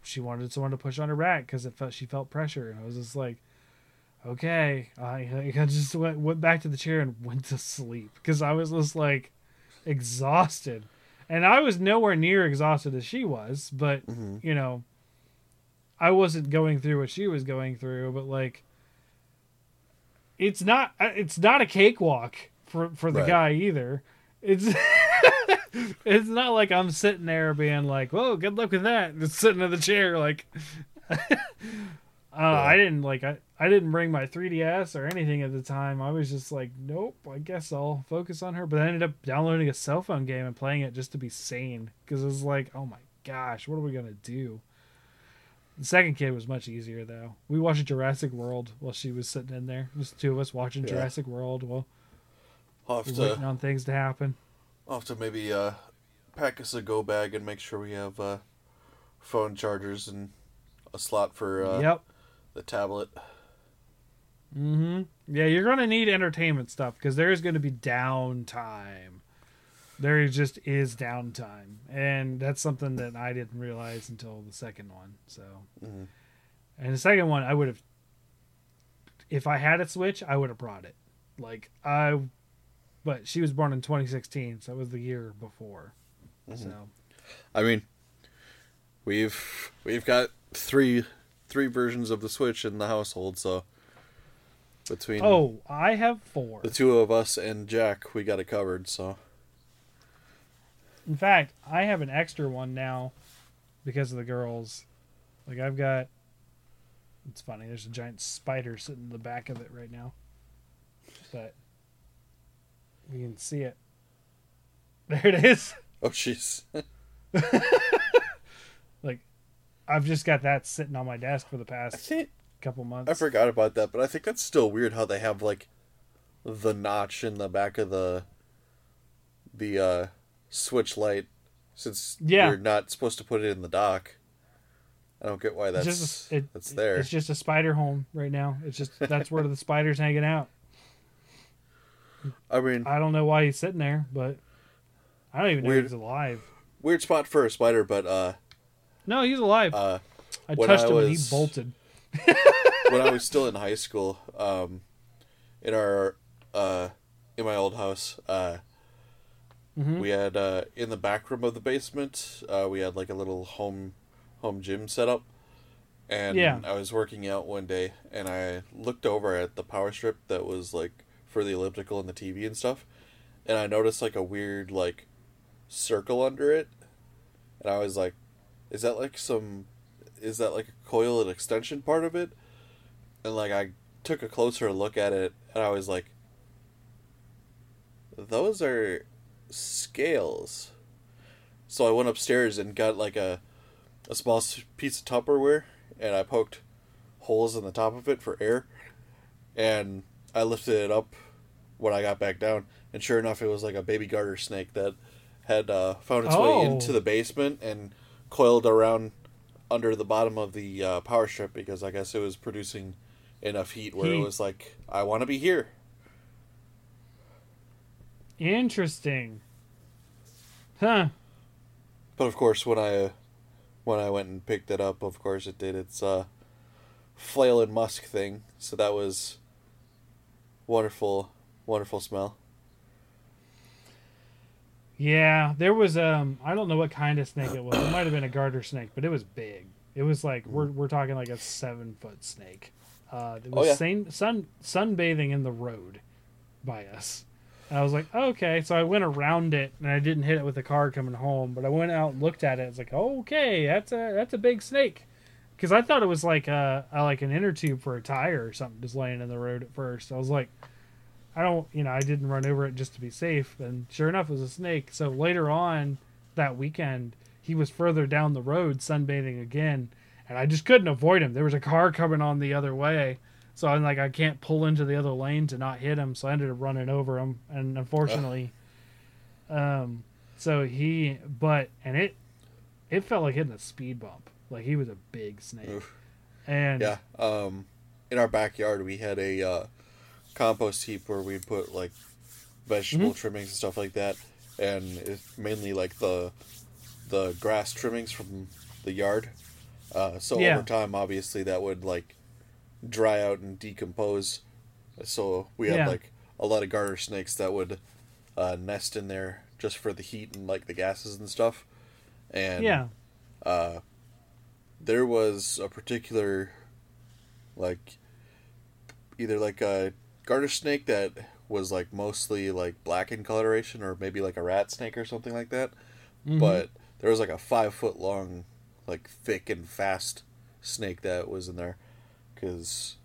she wanted someone to push on her back because it felt she felt pressure. And i was just like okay i, I just went, went back to the chair and went to sleep because i was just like exhausted and i was nowhere near exhausted as she was but
Mhm.
you know i wasn't going through what she was going through but like it's not uh, it's not a cakewalk for for the
Right.
guy either it's it's not like i'm sitting there being like whoa good luck with that just sitting in the chair like uh, i didn't like I, I didn't bring my 3ds or anything at the time i was just like nope i guess i'll focus on her but i ended up downloading a cell phone game and playing it just to be sane because it was like oh my gosh what are we gonna do The second kid was much easier though. We watched Jurassic World while she was sitting in there. Just two of us watching
Yeah.
Jurassic World while
I'll have
we're waiting on things to happen.
I'll have to maybe uh, pack us a go bag and make sure we have uh, phone chargers and a slot for uh,
yep.
The tablet.
Mm-hmm. Yeah, you're gonna need entertainment stuff because there is gonna be downtime. There just is downtime, and that's something that I didn't realize until the second one. So,
Mhm.
and the second one, I would have, if I had a Switch, I would have brought it. Like I, but she was born in 2016, so it was the year before. So
I mean, we've we've got three three versions of the Switch in the household, so between
oh, I have four.
the two of us and Jack, we got it covered. So
In fact, I have an extra one now because of the girls. Like I've got it's funny, there's a giant spider sitting in the back of it right now. But you can see it. There it is.
oh jeez,
I've just got that sitting on my desk for the past
think
couple months.
I forgot about that, but I think that's still weird how they have like the notch in the back of the the uh switch light since
Yeah.
you're not supposed to put it in the dock. I don't get why
It's
that's
just a, it,
that's there.
It's just a spider home right now. It's just that's where the spider's hanging out.
I mean,
I don't know why he's sitting there, but I don't even know
Weird.
if he's alive.
weird spot for a spider, but uh
No, he's alive.
uh
I touched
I
him and he bolted.
when I was still in high school, um, in our uh, in my old house, uh,
Mhm.
we had uh, in the back room of the basement, uh, we had like a little home home gym set up, and
Yeah.
I was working out one day, and I looked over at the power strip that was like for the elliptical and the TV and stuff, and I noticed like a weird like circle under it, and I was like, "Is that like some?" Is that like a coil and extension part of it? and like I took a closer look at it, and I was like, "Those are scales." So I went upstairs and got like a a small piece of Tupperware, and I poked holes in the top of it for air, and I lifted it up when I got back down, and sure enough, it was like a baby garter snake that had uh, found its
Oh.
way into the basement and coiled around under the bottom of the uh, power strip because I guess it was producing enough heat where
Heat.
it was like, I want to be here.
Interesting. Huh.
But of course, when I when I went and picked it up, of course, it did its uh, flail and musk thing. So that was wonderful, wonderful smell.
Yeah, there was um I don't know what kind of snake it was. It might have been a garter snake, but it was big. It was like we're we're talking like a seven foot snake. Uh, it
Oh, yeah.
sun, sun sunbathing in the road by us. And I was like, okay. So I went around it, and I didn't hit it with a car coming home. But I went out and looked at it. It's like, okay, that's a that's a big snake. Because I thought it was like a, a like an inner tube for a tire or something, just laying in the road at first. I was like, I don't, you know, I didn't run over it just to be safe. And sure enough, it was a snake. So later on that weekend, he was further down the road sunbathing again, and I just couldn't avoid him. There was a car coming on the other way, so I'm like, I can't pull into the other lane to not hit him. So I ended up running over him, and unfortunately, um, so he, but and it, it felt like hitting a speed bump. Like he was a big snake,
Oof.
and
Yeah. Um, in our backyard, we had a uh, compost heap where we'd put like vegetable trimmings and stuff like that, and it's mainly like the the grass trimmings from the yard. Uh, so
Yeah.
over time, obviously, that would like dry out and decompose. So we had
Yeah.
like a lot of garter snakes that would uh, nest in there just for the heat and like the gases and stuff. And
yeah,
uh, there was a particular, like, either like a garter snake that was like mostly like black in coloration, or maybe like a rat snake or something like that.
Mhm.
But there was like a five foot long, like thick and fast snake that was in there, because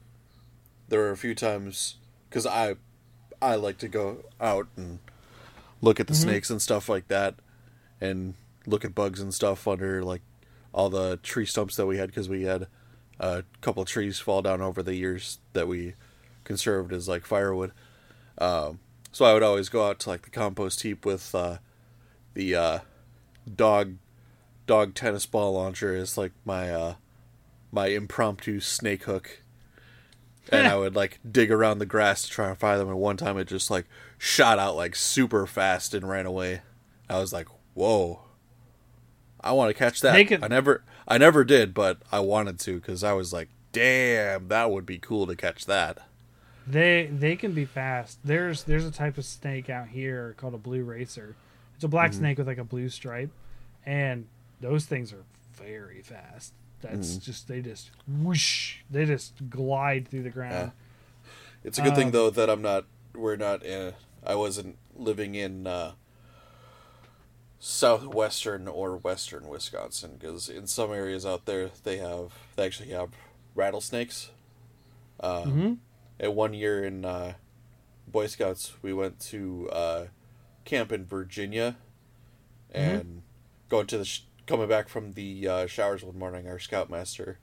there were a few times because I I like to go out and look at the
Mhm.
snakes and stuff like that, and look at bugs and stuff under like all the tree stumps that we had because we had a couple trees fall down over the years that we conserved as like firewood. Um, so I would always go out to like the compost heap with uh, the uh, dog dog tennis ball launcher as like my uh, my impromptu snake hook. And I would like dig around the grass to try and find them. And one time it just like shot out like super fast and ran away. I was like, "Whoa, I want to catch that."
Make it-
I never, I never did, but I wanted to because I was like, "Damn, that would be cool to catch that."
They they can be fast. There's there's a type of snake out here called a blue racer. It's a black snake with like a blue stripe, and those things are very fast. That's just they just whoosh. They just glide through the ground.
It's a good thing
Um,
though that I'm not. We're not. In, I wasn't living in uh, southwestern or western Wisconsin because in some areas out there they have they actually have rattlesnakes. Um,
Mhm.
And one year in uh, Boy Scouts, we went to uh, camp in Virginia, and going to the sh- coming back from the uh, showers one morning, our scoutmaster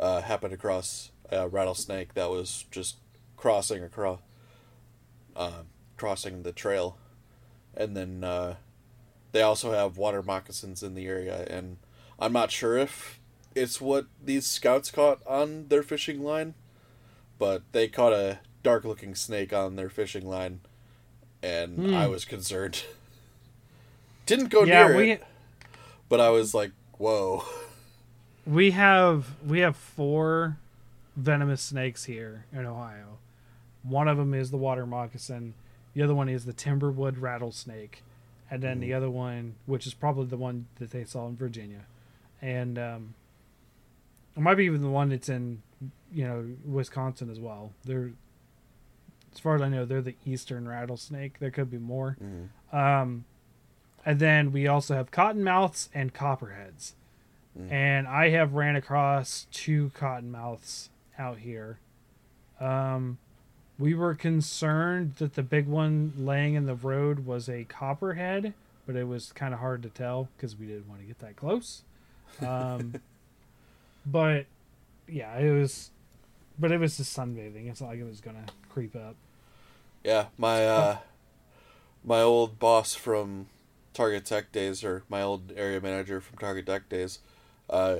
uh, happened across a rattlesnake that was just crossing across, uh, crossing the trail, and then uh, they also have water moccasins in the area, and I'm not sure if it's what these scouts caught on their fishing line, but they caught a dark-looking snake on their fishing line, and
Hmm.
I was concerned. Didn't go
yeah,
near
we
it, but I was like, "Whoa."
we have we have four venomous snakes here in Ohio. One of them is the water moccasin. The other one is the timberwood rattlesnake, and then the other one, which is probably the one that they saw in Virginia, and um, it might be even the one that's in you know Wisconsin as well. They're as far as I know, they're the eastern rattlesnake. There could be more.
Mhm.
Um, and then we also have cottonmouths and copperheads.
Mm.
And I have ran across two cottonmouths out here. Um, we were concerned that the big one laying in the road was a copperhead, but it was kind of hard to tell because we didn't want to get that close. Um, but yeah, it was. But it was just sunbathing. It's not like it was gonna creep up.
Yeah, my uh, my old boss from Target Tech days, or my old area manager from Target Tech days, uh,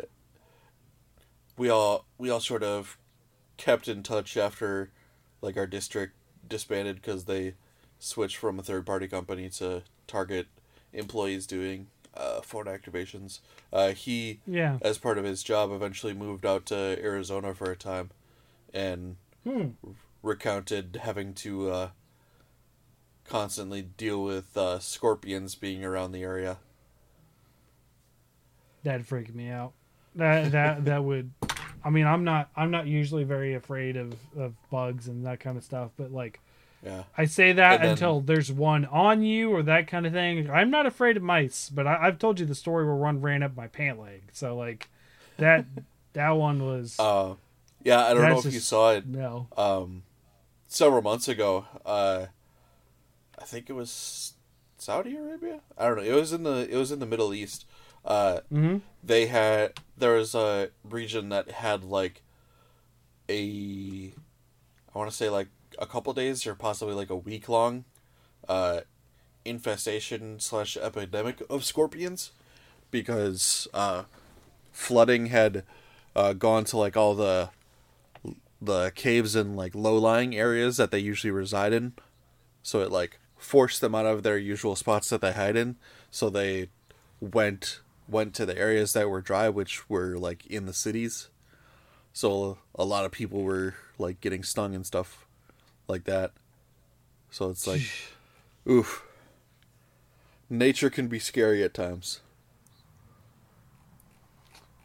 we all we all sort of kept in touch after like our district disbanded because they switched from a third party company to Target employees doing uh, phone activations. Uh, he
Yeah.
as part of his job, eventually moved out to Arizona for a time, and
Hmm.
recounted having to uh, constantly deal with uh, scorpions being around the area.
That'd freak me out. That that that would. I mean, I'm not I'm not usually very afraid of of bugs and that kind of stuff, but like
Yeah,
I say that
then-
until there's one on you or that kind of thing. I'm not afraid of mice, but I, I've told you the story where one ran up my pant leg. So like that that one was
uh, yeah. I don't know if you saw it
no.
um, several months ago. Uh, I think it was Saudi Arabia. I don't know. It was in the it was in the Middle East. Uh,
hmm
they had there was a region that had like a I want to say like a couple days or possibly like a week long uh infestation slash epidemic of scorpions because uh flooding had uh gone to like all the the caves and like low lying areas that they usually reside in. So it like forced them out of their usual spots that they hide in. So they went went to the areas that were dry which were like in the cities. So a lot of people were like getting stung and stuff like that. So it's like oof. Nature can be scary at times.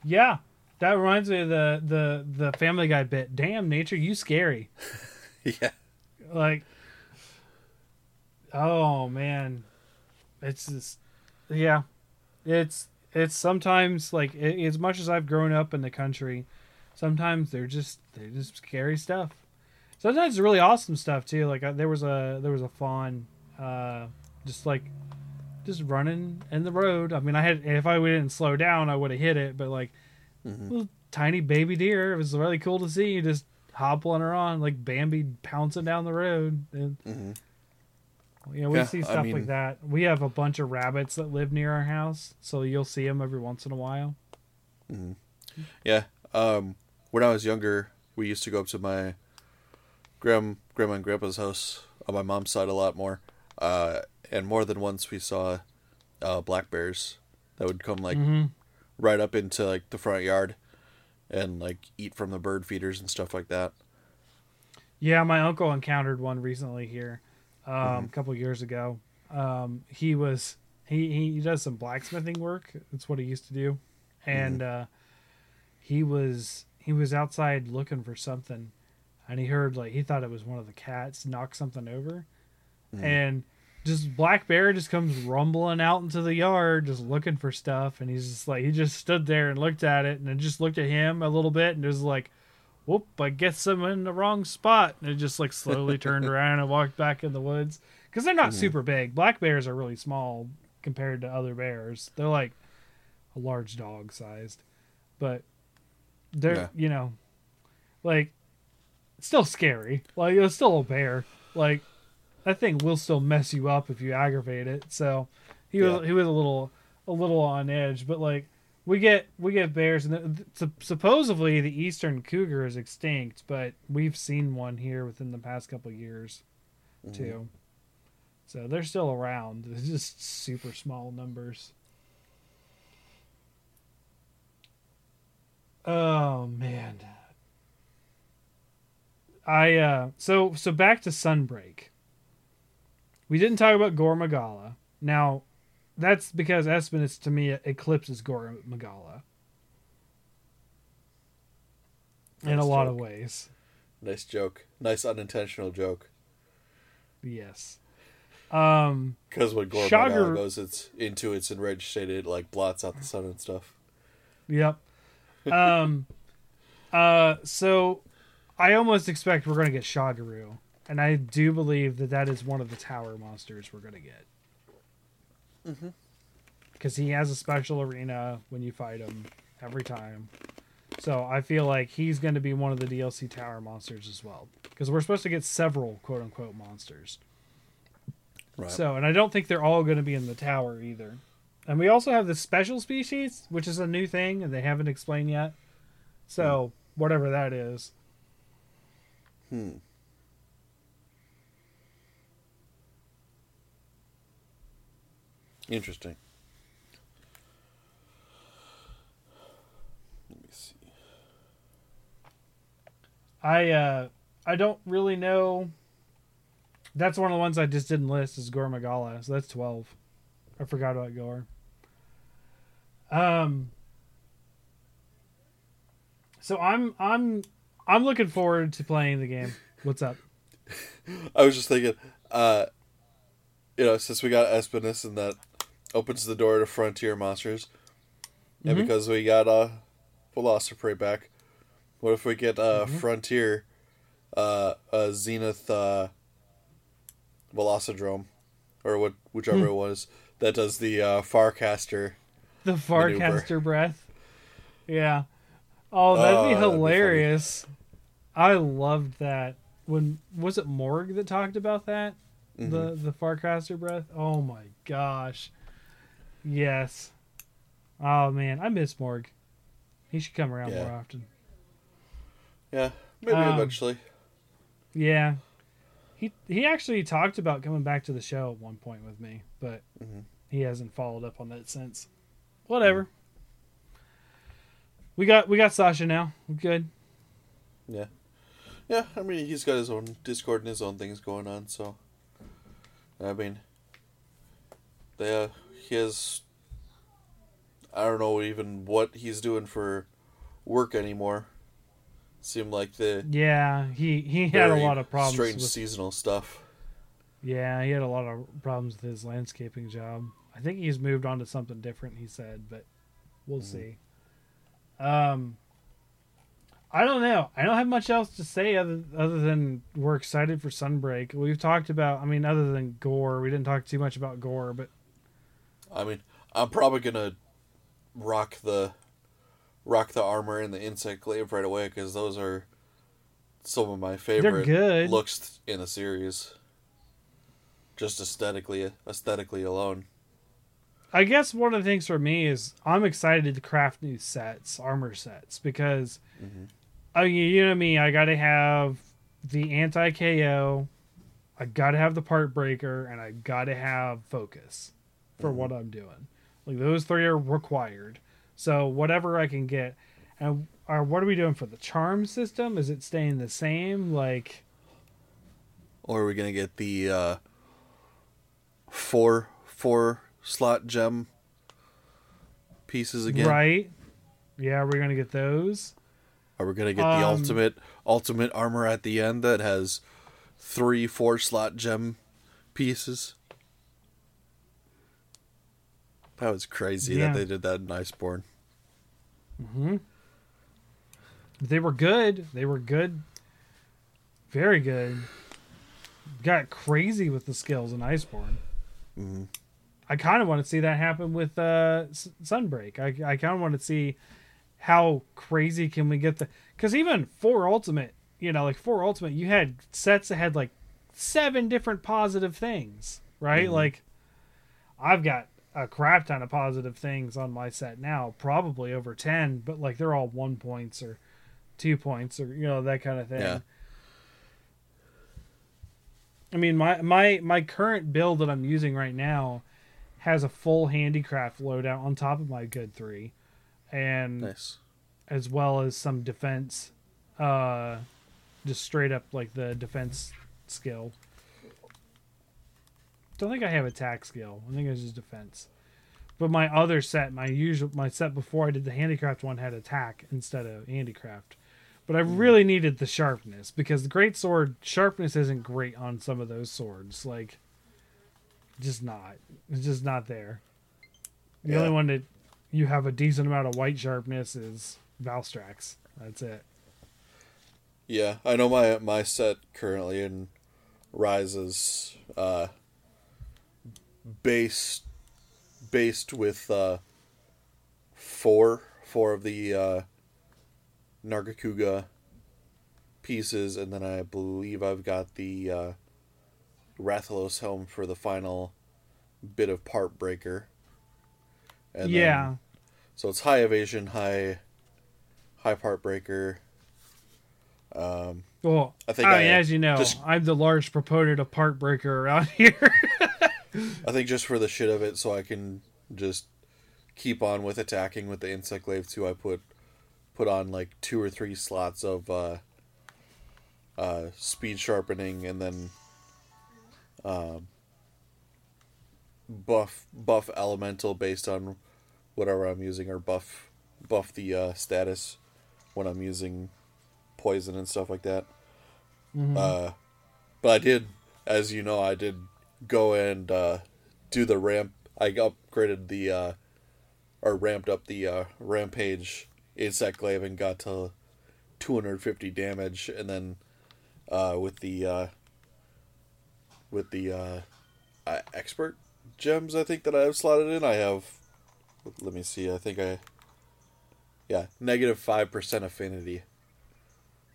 Yeah. That reminds me of the the the Family Guy bit. Damn, nature, you scary.
yeah.
Like oh man. It's just yeah. It's it's sometimes like a- as much as i've grown up in the country sometimes they're just they're just scary stuff sometimes it's really awesome stuff too like uh, there was a there was a fawn uh just like just running in the road. I mean, I had if I didn't slow down, I would have hit it. But like, little tiny baby deer, it was really cool to see You just hoppling around like Bambi pouncing down the road. And
Mhm.
you know, we
Yeah,
see
I
stuff
mean-
like that. We have a bunch of rabbits that live near our house, so you'll see them every once in a while.
Yeah. Um, when I was younger, we used to go up to my grand grandma and grandpa's house on my mom's side a lot more. Uh, and more than once we saw uh, black bears that would come like
hmm
right up into like the front yard and like eat from the bird feeders and stuff like that.
Yeah, my uncle encountered one recently here, um,
Mm-hmm.
a couple years ago. Um, he was he he does some blacksmithing work. That's what he used to do, and
Mm-hmm.
uh, he was he was outside looking for something, and he heard like he thought it was one of the cats knock something over,
Mm-hmm.
and just black bear just comes rumbling out into the yard just looking for stuff. And he's just like he just stood there and looked at it and it just looked at him a little bit and was like whoop i guess i'm in the wrong spot. And it just like slowly turned around and walked back in the woods. Because they're not super big. Black bears are really small compared to other bears. They're like a large dog sized but they're
Yeah.
you know like it's still scary like it's still a bear like that thing will still mess you up if you aggravate it. So he was he was a little a little on edge, but like we get we get bears and the, sup- supposedly the eastern cougar is extinct, but we've seen one here within the past couple years mm-hmm. too. So they're still around. It's just super small numbers. Oh man. I uh so so back to Sunbreak. We didn't talk about Gore Magala. Now, that's because Espinas to me eclipses Gore Magala in a
Nice
lot of ways.
Nice joke. Nice unintentional joke.
Yes. Um
Because when Gore Magala goes it's into its enraged state, it like blots out the sun and stuff.
Yep. Um. uh. So, I almost expect we're gonna get Shagaru, and I do believe that that is one of the tower monsters we're gonna get.
Mm-hmm.
Because he has a special arena when you fight him every time. So I feel like he's going to be one of the DLC tower monsters as well. Because we're supposed to get several quote unquote monsters.
Right.
So, and I don't think they're all going to be in the tower either. And we also have the special species, which is a new thing and they haven't explained yet. So, whatever that is.
Hmm. Interesting. Let me see.
I uh I don't really know. That's one of the ones I just didn't list is Gore Magala, so that's twelve. I forgot about Gore. Um. So I'm I'm I'm looking forward to playing the game. What's up?
I was just thinking, uh, you know, since we got Espinas and that opens the door to Frontier monsters, and
Mhm.
because we got uh, Velociprey back, what if we get uh, Frontier, uh, a Zenith uh, Velocidrome, or what whichever it was that does the uh, Farcaster.
The
Maneuver.
Farcaster breath. Yeah. Oh, that'd
Oh,
be
that'd be
hilarious. I loved that. When was it Morg that talked about that?
Mm-hmm.
The the Farcaster breath. Oh my gosh. Yes. Oh man, I miss Morg. He should come around
Yeah.
more often.
Yeah, maybe
Um,
eventually.
Yeah. He he actually talked about coming back to the show at one point with me, but
Mhm.
he hasn't followed up on that since. Whatever. We got we got Sasha now. We're good.
Yeah. Yeah, I mean, he's got his own Discord and his own things going on, so. I mean. They, uh, he has. I don't know even what he's doing for work anymore. Seemed like the.
Yeah, he he had a lot of problems.
Strange
With,
seasonal stuff.
yeah, he had a lot of problems with his landscaping job. I think he's moved on to something different. He said, but we'll
Mhm.
see. Um, I don't know. I don't have much else to say other other than we're excited for Sunbreak. We've talked about. I mean, other than Gore, we didn't talk too much about Gore, but
I mean, I'm probably gonna rock the rock the armor and the insect glaive right away because those are some of my favorite
good.
looks in the series. Just aesthetically, aesthetically alone.
I guess one of the things for me is I'm excited to craft new sets, armor sets, because I mean, you know me, I got to have the anti KO, I got to have the part breaker, and I got to have focus for what I'm doing. Like those three are required. So whatever I can get, and uh, what are we doing for the charm system? Is it staying the same? Like
Or are we gonna get the uh, four four slot gem pieces again?
right? Yeah, we're gonna get those.
Are we gonna get the
Um,
ultimate ultimate armor at the end that has three four slot gem pieces? That was crazy
Yeah.
that they did that in Iceborne. Mm-hmm.
They were good. They were good. Very good. Got crazy with the skills in Iceborne.
Mhm.
I kind of want to see that happen with uh, S- Sunbreak. I, I kind of want to see how crazy can we get the because even for Ultimate, you know, like for Ultimate, you had sets that had like seven different positive things, right? Like I've got a crap ton of positive things on my set now, probably over ten, but like they're all one points or two points or you know that kind of thing.
Yeah.
I mean, my my my current build that I'm using right now has a full handicraft loadout on top of my good three, and
Nice.
as well as some defense, uh, just straight up like the defense skill. Don't think I have attack skill. I think it's just defense. But my other set, my usual, my set before I did the handicraft one had attack instead of handicraft. But I really needed the sharpness because the great sword sharpness isn't great on some of those swords. Like, just not. It's just not there. The
Yeah.
only one that you have a decent amount of white sharpness is Valstrax. That's it.
Yeah, I know my my set currently in rises is uh, based based with uh, four four of the uh, Nargacuga pieces, and then I believe I've got the uh, Rathalos helm for the final bit of part breaker. And then-
yeah.
so it's high evasion, high high part breaker. Um,
Well,
I
I
think
mean,
I
as you know,
just-
I'm the large proponent of part breaker around here.
I think just for the shit of it, so I can just keep on with attacking with the insect glaive too. I put put on like two or three slots of uh, uh, speed sharpening, and then um, buff buff elemental based on whatever I'm using, or buff buff the uh, status when I'm using poison and stuff like that. Uh, but I did, as you know, I did go and uh, do the ramp. I upgraded the uh, or ramped up the uh, rampage insect glaive and got to 250 damage, and then uh, with the uh, with the uh, uh, expert gems, I think that I have slotted in. I have. Let me see. I think I. Yeah, negative five percent affinity.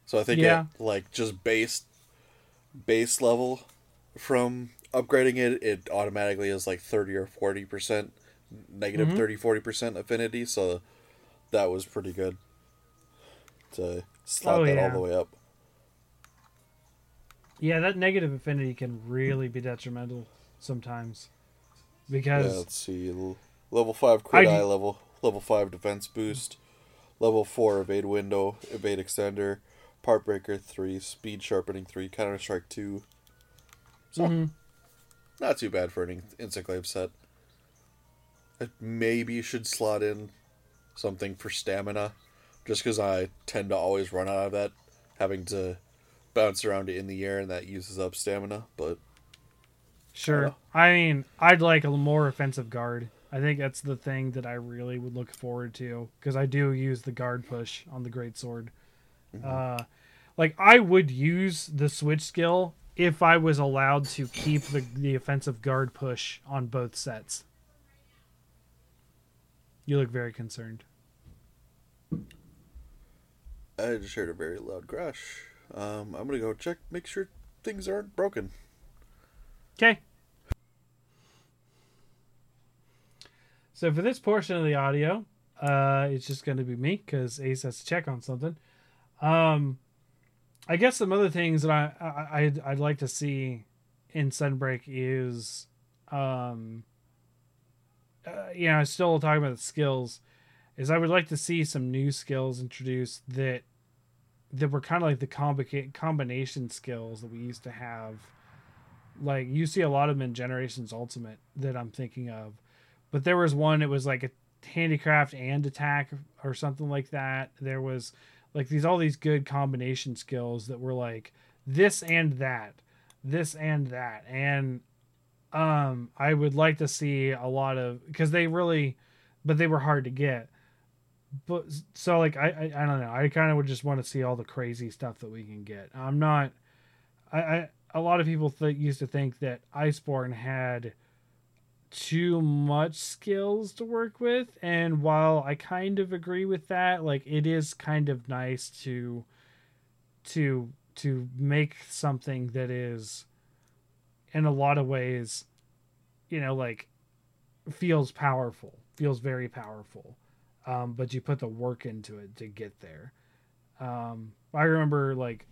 So I think
Yeah.
it, like just base base level from upgrading it, it automatically is like 30 or 40% negative 30 40% affinity. So that was pretty good to slot
Oh,
that
yeah.
all the way up.
Yeah, that negative affinity can really be detrimental sometimes
Yeah,
because
let's see. Level 5 crit eye level, level 5 defense boost, level 4 evade window, evade extender, part breaker 3, speed sharpening 3, counter strike 2. So
Mhm.
not too bad for an in- insect glaive set. I maybe should slot in something for stamina, just because I tend to always run out of that, having to bounce around in the air, and that uses up stamina. But
Sure. I mean, I'd like a more offensive guard. I think that's the thing that I really would look forward to because I do use the guard push on the great sword. Uh, like I would use the switch skill if I was allowed to keep the the offensive guard push on both sets. You look very concerned.
I just heard a very loud crash. Um, I'm gonna go check, make sure things aren't broken.
Okay. So for this portion of the audio, uh, it's just going to be me because Ace has to check on something. Um, I guess some other things that I, I I'd, I'd like to see in Sunbreak is, um, uh, you know, still talking about the skills, is I would like to see some new skills introduced that that were kind of like the combi- combination skills that we used to have. Like you see a lot of them in Generations Ultimate that I'm thinking of, but there was one. It was like a handicraft and attack or something like that. There was like these all these good combination skills that were like this and that, this and that, and um, I would like to see a lot of because they really, but they were hard to get. But so like I I, I don't know I kind of would just want to see all the crazy stuff that we can get. I'm not, I, I a lot of people th- used to think that Iceborne had too much skills to work with and while i kind of agree with that like it is kind of nice to to to make something that is in a lot of ways you know like feels powerful feels very powerful um, but you put the work into it to get there um, i remember like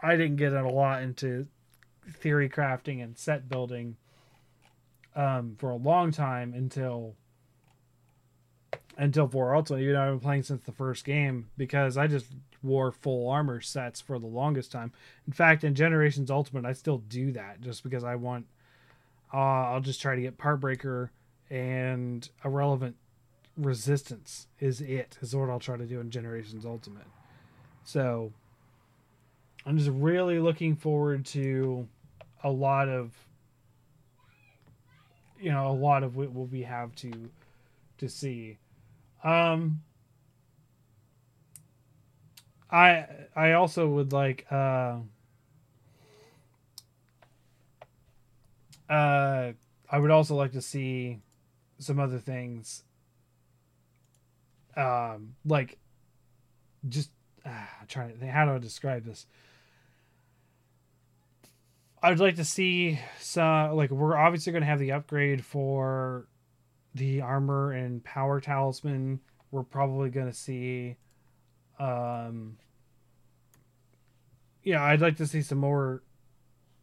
i didn't get a lot into theory crafting and set building um, for a long time until until for Ultimate. Even though I've been playing since the first game because I just wore full armor sets for the longest time. In fact, in Generations Ultimate, I still do that just because I want. Uh, I'll just try to get part breaker and a relevant resistance is it is what I'll try to do in Generations Ultimate. So I'm just really looking forward to a lot of you know a lot of what we have to to see um i i also would like uh uh i would also like to see some other things um like just uh, trying to think how do i describe this I'd like to see some like we're obviously going to have the upgrade for the armor and power talisman. We're probably going to see um yeah, I'd like to see some more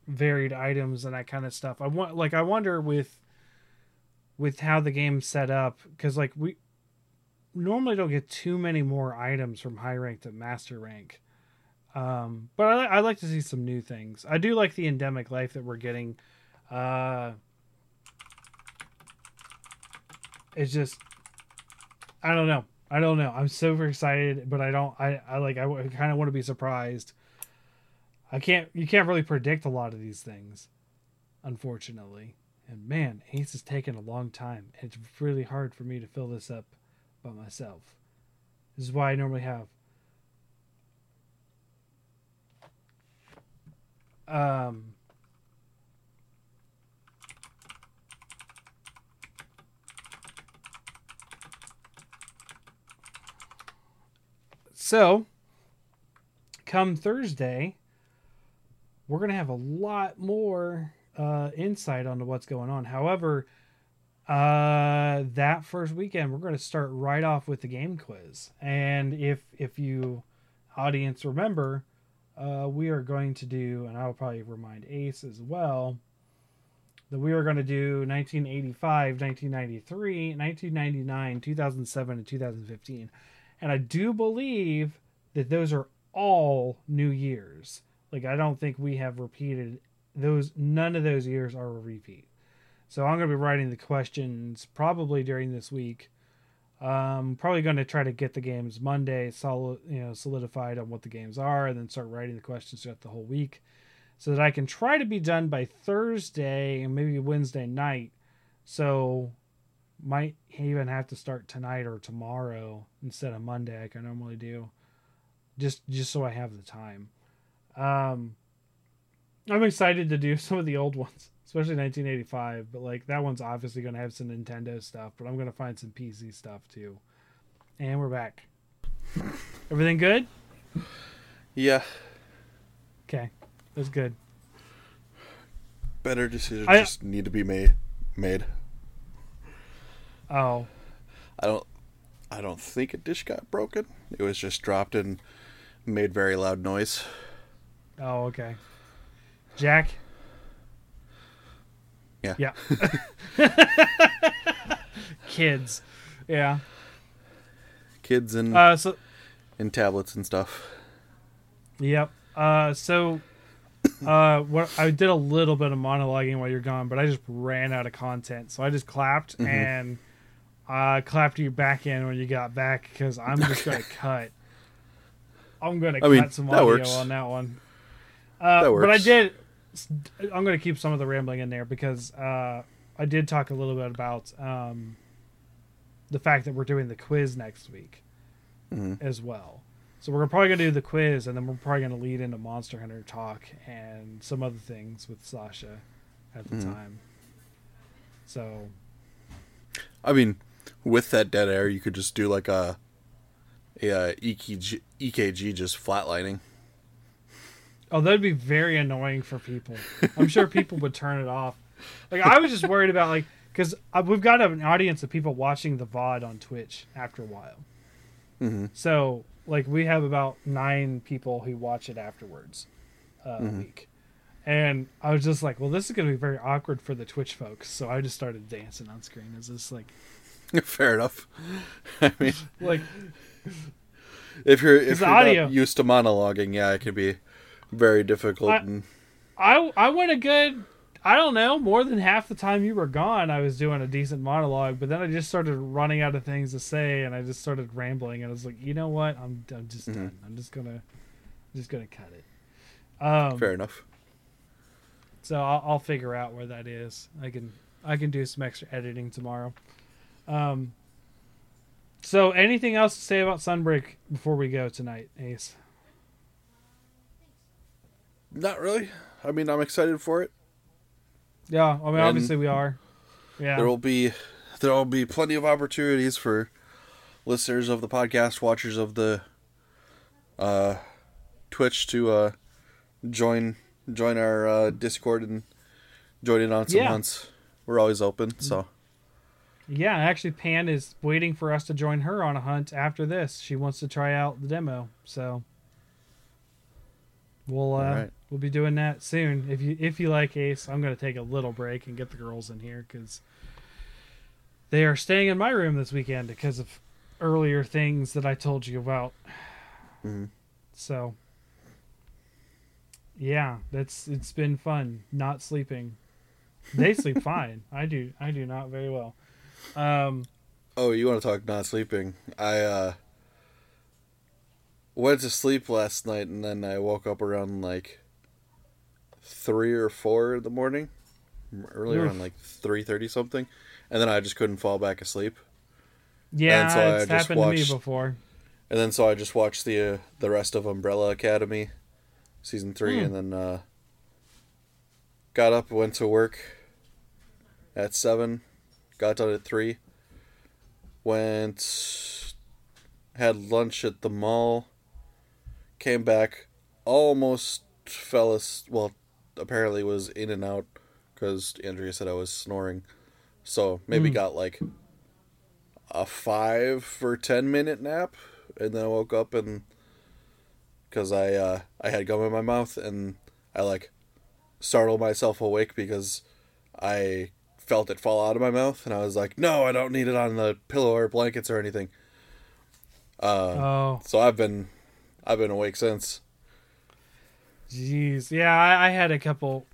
varied items and that kind of stuff. I want like I wonder with with how the game's set up cuz like we normally don't get too many more items from high rank to master rank. Um, but I, I like to see some new things. I do like the endemic life that we're getting. Uh, it's just, I don't know. I don't know. I'm super excited, but I don't. I, I like. I, kind of want to be surprised. I can't. You can't really predict a lot of these things, unfortunately. And man, Ace is taking a long time. It's really hard for me to fill this up by myself. This is why I normally have um so come thursday we're going to have a lot more uh, insight onto what's going on however uh, that first weekend we're going to start right off with the game quiz and if if you audience remember uh, we are going to do, and I'll probably remind Ace as well, that we are going to do 1985, 1993, 1999, 2007, and 2015. And I do believe that those are all new years. Like, I don't think we have repeated those, none of those years are a repeat. So I'm going to be writing the questions probably during this week um, probably going to try to get the games Monday solid, you know, solidified on what the games are, and then start writing the questions throughout the whole week, so that I can try to be done by Thursday and maybe Wednesday night. So might even have to start tonight or tomorrow instead of Monday, like I normally do, just just so I have the time. Um, I'm excited to do some of the old ones, especially 1985. But like that one's obviously going to have some Nintendo stuff, but I'm going to find some PC stuff too. And we're back. Everything good?
Yeah,
Okay, that's good.
better decisions
I-
just need to be made. Made.
Oh,
I don't. I don't think a dish got broken. It was just dropped and made very loud noise.
oh, okay. Jack.
Yeah.
Yeah. Kids. Yeah.
Kids and
Uh. So.
and tablets and stuff.
Yep. Uh. So. Uh. What I did a little bit of monologuing while you're gone, but I just ran out of content, so I just clapped
Mhm.
and. I clapped you back in when you got back because I'm just gonna cut. I'm gonna
I
cut
mean,
some
that
audio
works.
on that one. Uh,
That
But I did. I'm gonna keep some of the rambling in there because uh, I did talk a little bit about um, the fact that we're doing the quiz next week
Mhm.
as well. So we're probably gonna do the quiz, and then we're probably gonna lead into Monster Hunter talk and some other things with Sasha at the
Mhm.
time. So
I mean, with that dead air, you could just do like a a EKG, EKG just flatlining.
Oh, that'd be very annoying for people. I'm sure people would turn it off. Like I was just worried about like because we've got an audience of people watching the VOD on Twitch after a while.
hmm
So like we have about nine people who watch it afterwards uh, a
Mhm.
week, and I was just like, well, this is gonna be very awkward for the Twitch folks. So I just started dancing on screen. Is this like
Fair enough. I mean,
like
if you're if you're
audio-
not used to monologuing, yeah, it could be very difficult.
I-
and
I I went a good I don't know more than half the time you were gone I was doing a decent monologue but then I just started running out of things to say and I just started rambling and I was like you know what I'm I'm just
Mhm.
done I'm just gonna just gonna cut it um
fair enough.
so I'll, I'll figure out where that is I can I can do some extra editing tomorrow um so anything else to say about Sunbreak before we go tonight Ace
Not really. I mean, I'm excited for it.
yeah I mean
And-
obviously we are yeah
There will be there will be plenty of opportunities for listeners of the podcast, watchers of the uh, Twitch to uh, join join our uh, Discord and join in on some
Yeah.
hunts. We're always open, so
Yeah, actually, Pan is waiting for us to join her on a hunt after this. She wants to try out the demo, so we'll uh,
Alright.
we'll be doing that soon. If you if you like Ace, I'm gonna take a little break and get the girls in here because they are staying in my room this weekend because of earlier things that I told you about.
Mhm.
So yeah, that's it's been fun not sleeping. They sleep fine. I do I do not very well. Um
Oh, you want to talk not sleeping? I uh went to sleep last night and then I woke up around like three or four in the morning, early
Oof.
around like three thirty something, and then I just couldn't fall back asleep.
Yeah, and
so I
it's
just
happened
watched-
to me before.
And then so I just watched the uh, the rest of Umbrella Academy, season three,
Hmm.
and then uh, got up, went to work at seven, got done at three, went, had lunch at the mall, came back, almost fell as well. Apparently was in and out because Andrea said I was snoring, so maybe
Hmm.
got like a five or ten minute nap, and then I woke up and because I uh, I had gum in my mouth and I like startled myself awake because I felt it fall out of my mouth and I was like, no, I don't need it on the pillow or blankets or anything. Uh,
Oh,
so I've been I've been awake since.
jeez. Yeah, I, I had a couple,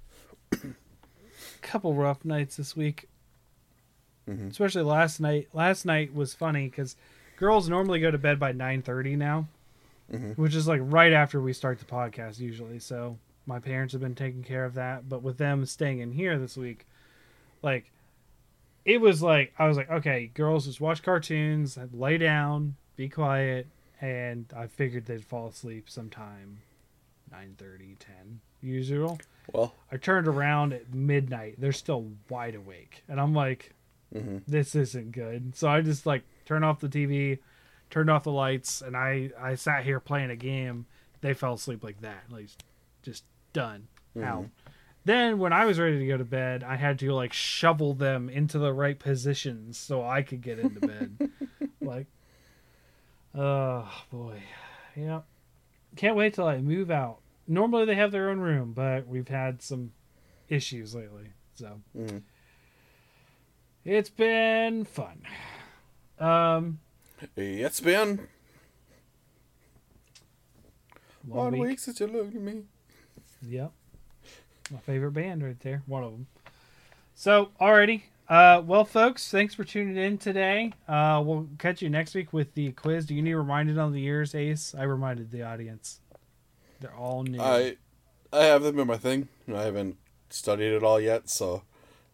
couple rough nights this week.
Mhm.
Especially last night. Last night was funny because girls normally go to bed by nine thirty now,
Mhm.
which is like right after we start the podcast usually. So my parents have been taking care of that, but with them staying in here this week, like it was like I was like, okay, girls just watch cartoons, lay down, be quiet, and I figured they'd fall asleep sometime 9:30, 10 usual.
Well,
I turned around at midnight. They're still wide awake, and I'm like,
hmm
this isn't good. So I just like turned off the TV, turned off the lights, and I I sat here playing a game. They fell asleep like that, like just done out. Then when I was ready to go to bed, I had to like shovel them into the right positions so I could get into bed. like, oh boy, yeah. Can't wait till I move out. Normally they have their own room, but we've had some issues lately, so
hmm
it's been fun. Um,
It's been one
week.
week since you looked at me.
Yep. My favorite band right there. One of them. So, alrighty. Uh, well, folks, thanks for tuning in today. Uh, we'll catch you next week with the quiz. Do you need reminded on the years, Ace? I reminded the audience. They're all new.
I I have them in my thing. I haven't studied it all yet, so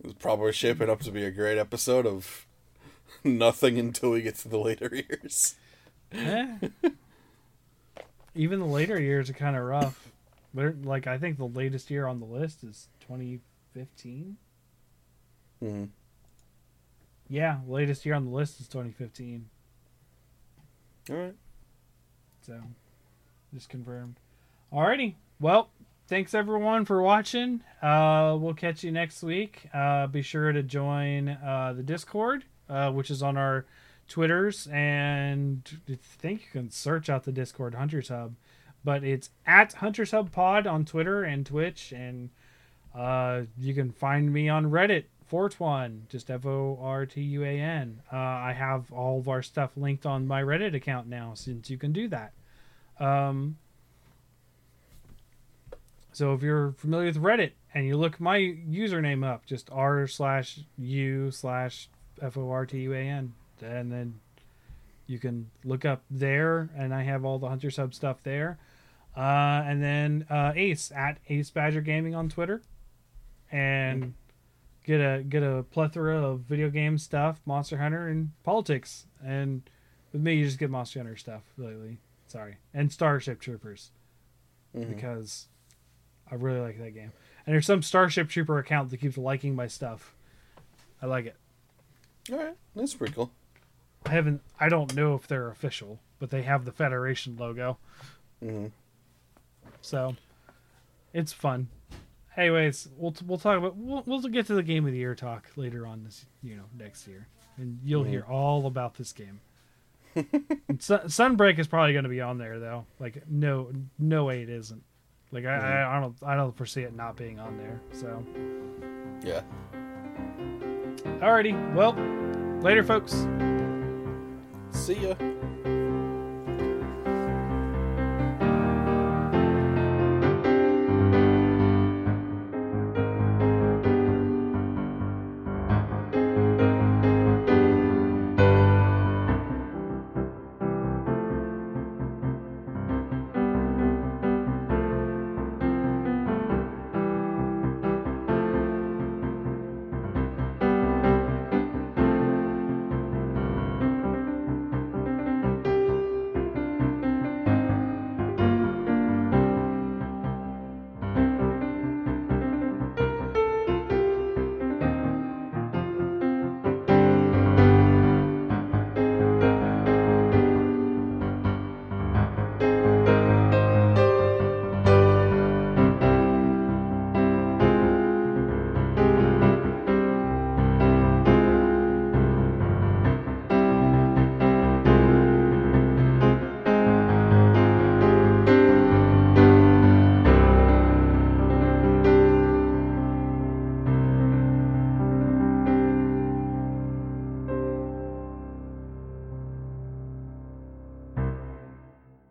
it's probably shaping up to be a great episode of nothing until we get to the later years.
Eh. Even the later years are kind of rough. They're, like, I think the latest year on the list is 2015.
hmm
Yeah, latest year on the list is 2015.
All right.
So, just confirmed. Alrighty. Well, thanks everyone for watching. Uh, we'll catch you next week. Uh, be sure to join uh, the Discord, uh, which is on our Twitters, and I think you can search out the Discord Hunters Hub, but it's at Hunters Hub Pod on Twitter and Twitch, and uh, you can find me on Reddit. Fortuan, just F O R T U A N. Uh, I have all of our stuff linked on my Reddit account now, since you can do that. Um, so if you're familiar with Reddit and you look my username up, just r slash u slash f o r t u a n, and then you can look up there, and I have all the Hunters Hub stuff there. Uh, and then uh, Ace at Ace Badger Gaming on Twitter, and get a get a plethora of video game stuff, Monster Hunter, and politics. And with me, you just get Monster Hunter stuff lately. Sorry, and Starship Troopers
Mhm.
because I really like that game. And there's some Starship Trooper account that keeps liking my stuff. I like it.
All right. That's pretty cool.
I haven't. I don't know if they're official, but they have the Federation logo,
Mm-hmm.
so it's fun. Anyways, we'll we'll talk about we'll, we'll get to the game of the year talk later on this you know next year, and you'll hear all about this game. Sun, Sunbreak is probably going to be on there though. Like no no way it isn't. Like I, I mm-hmm. I don't I don't foresee it not being on there. So.
Yeah.
Alrighty. Well, later, folks.
See ya.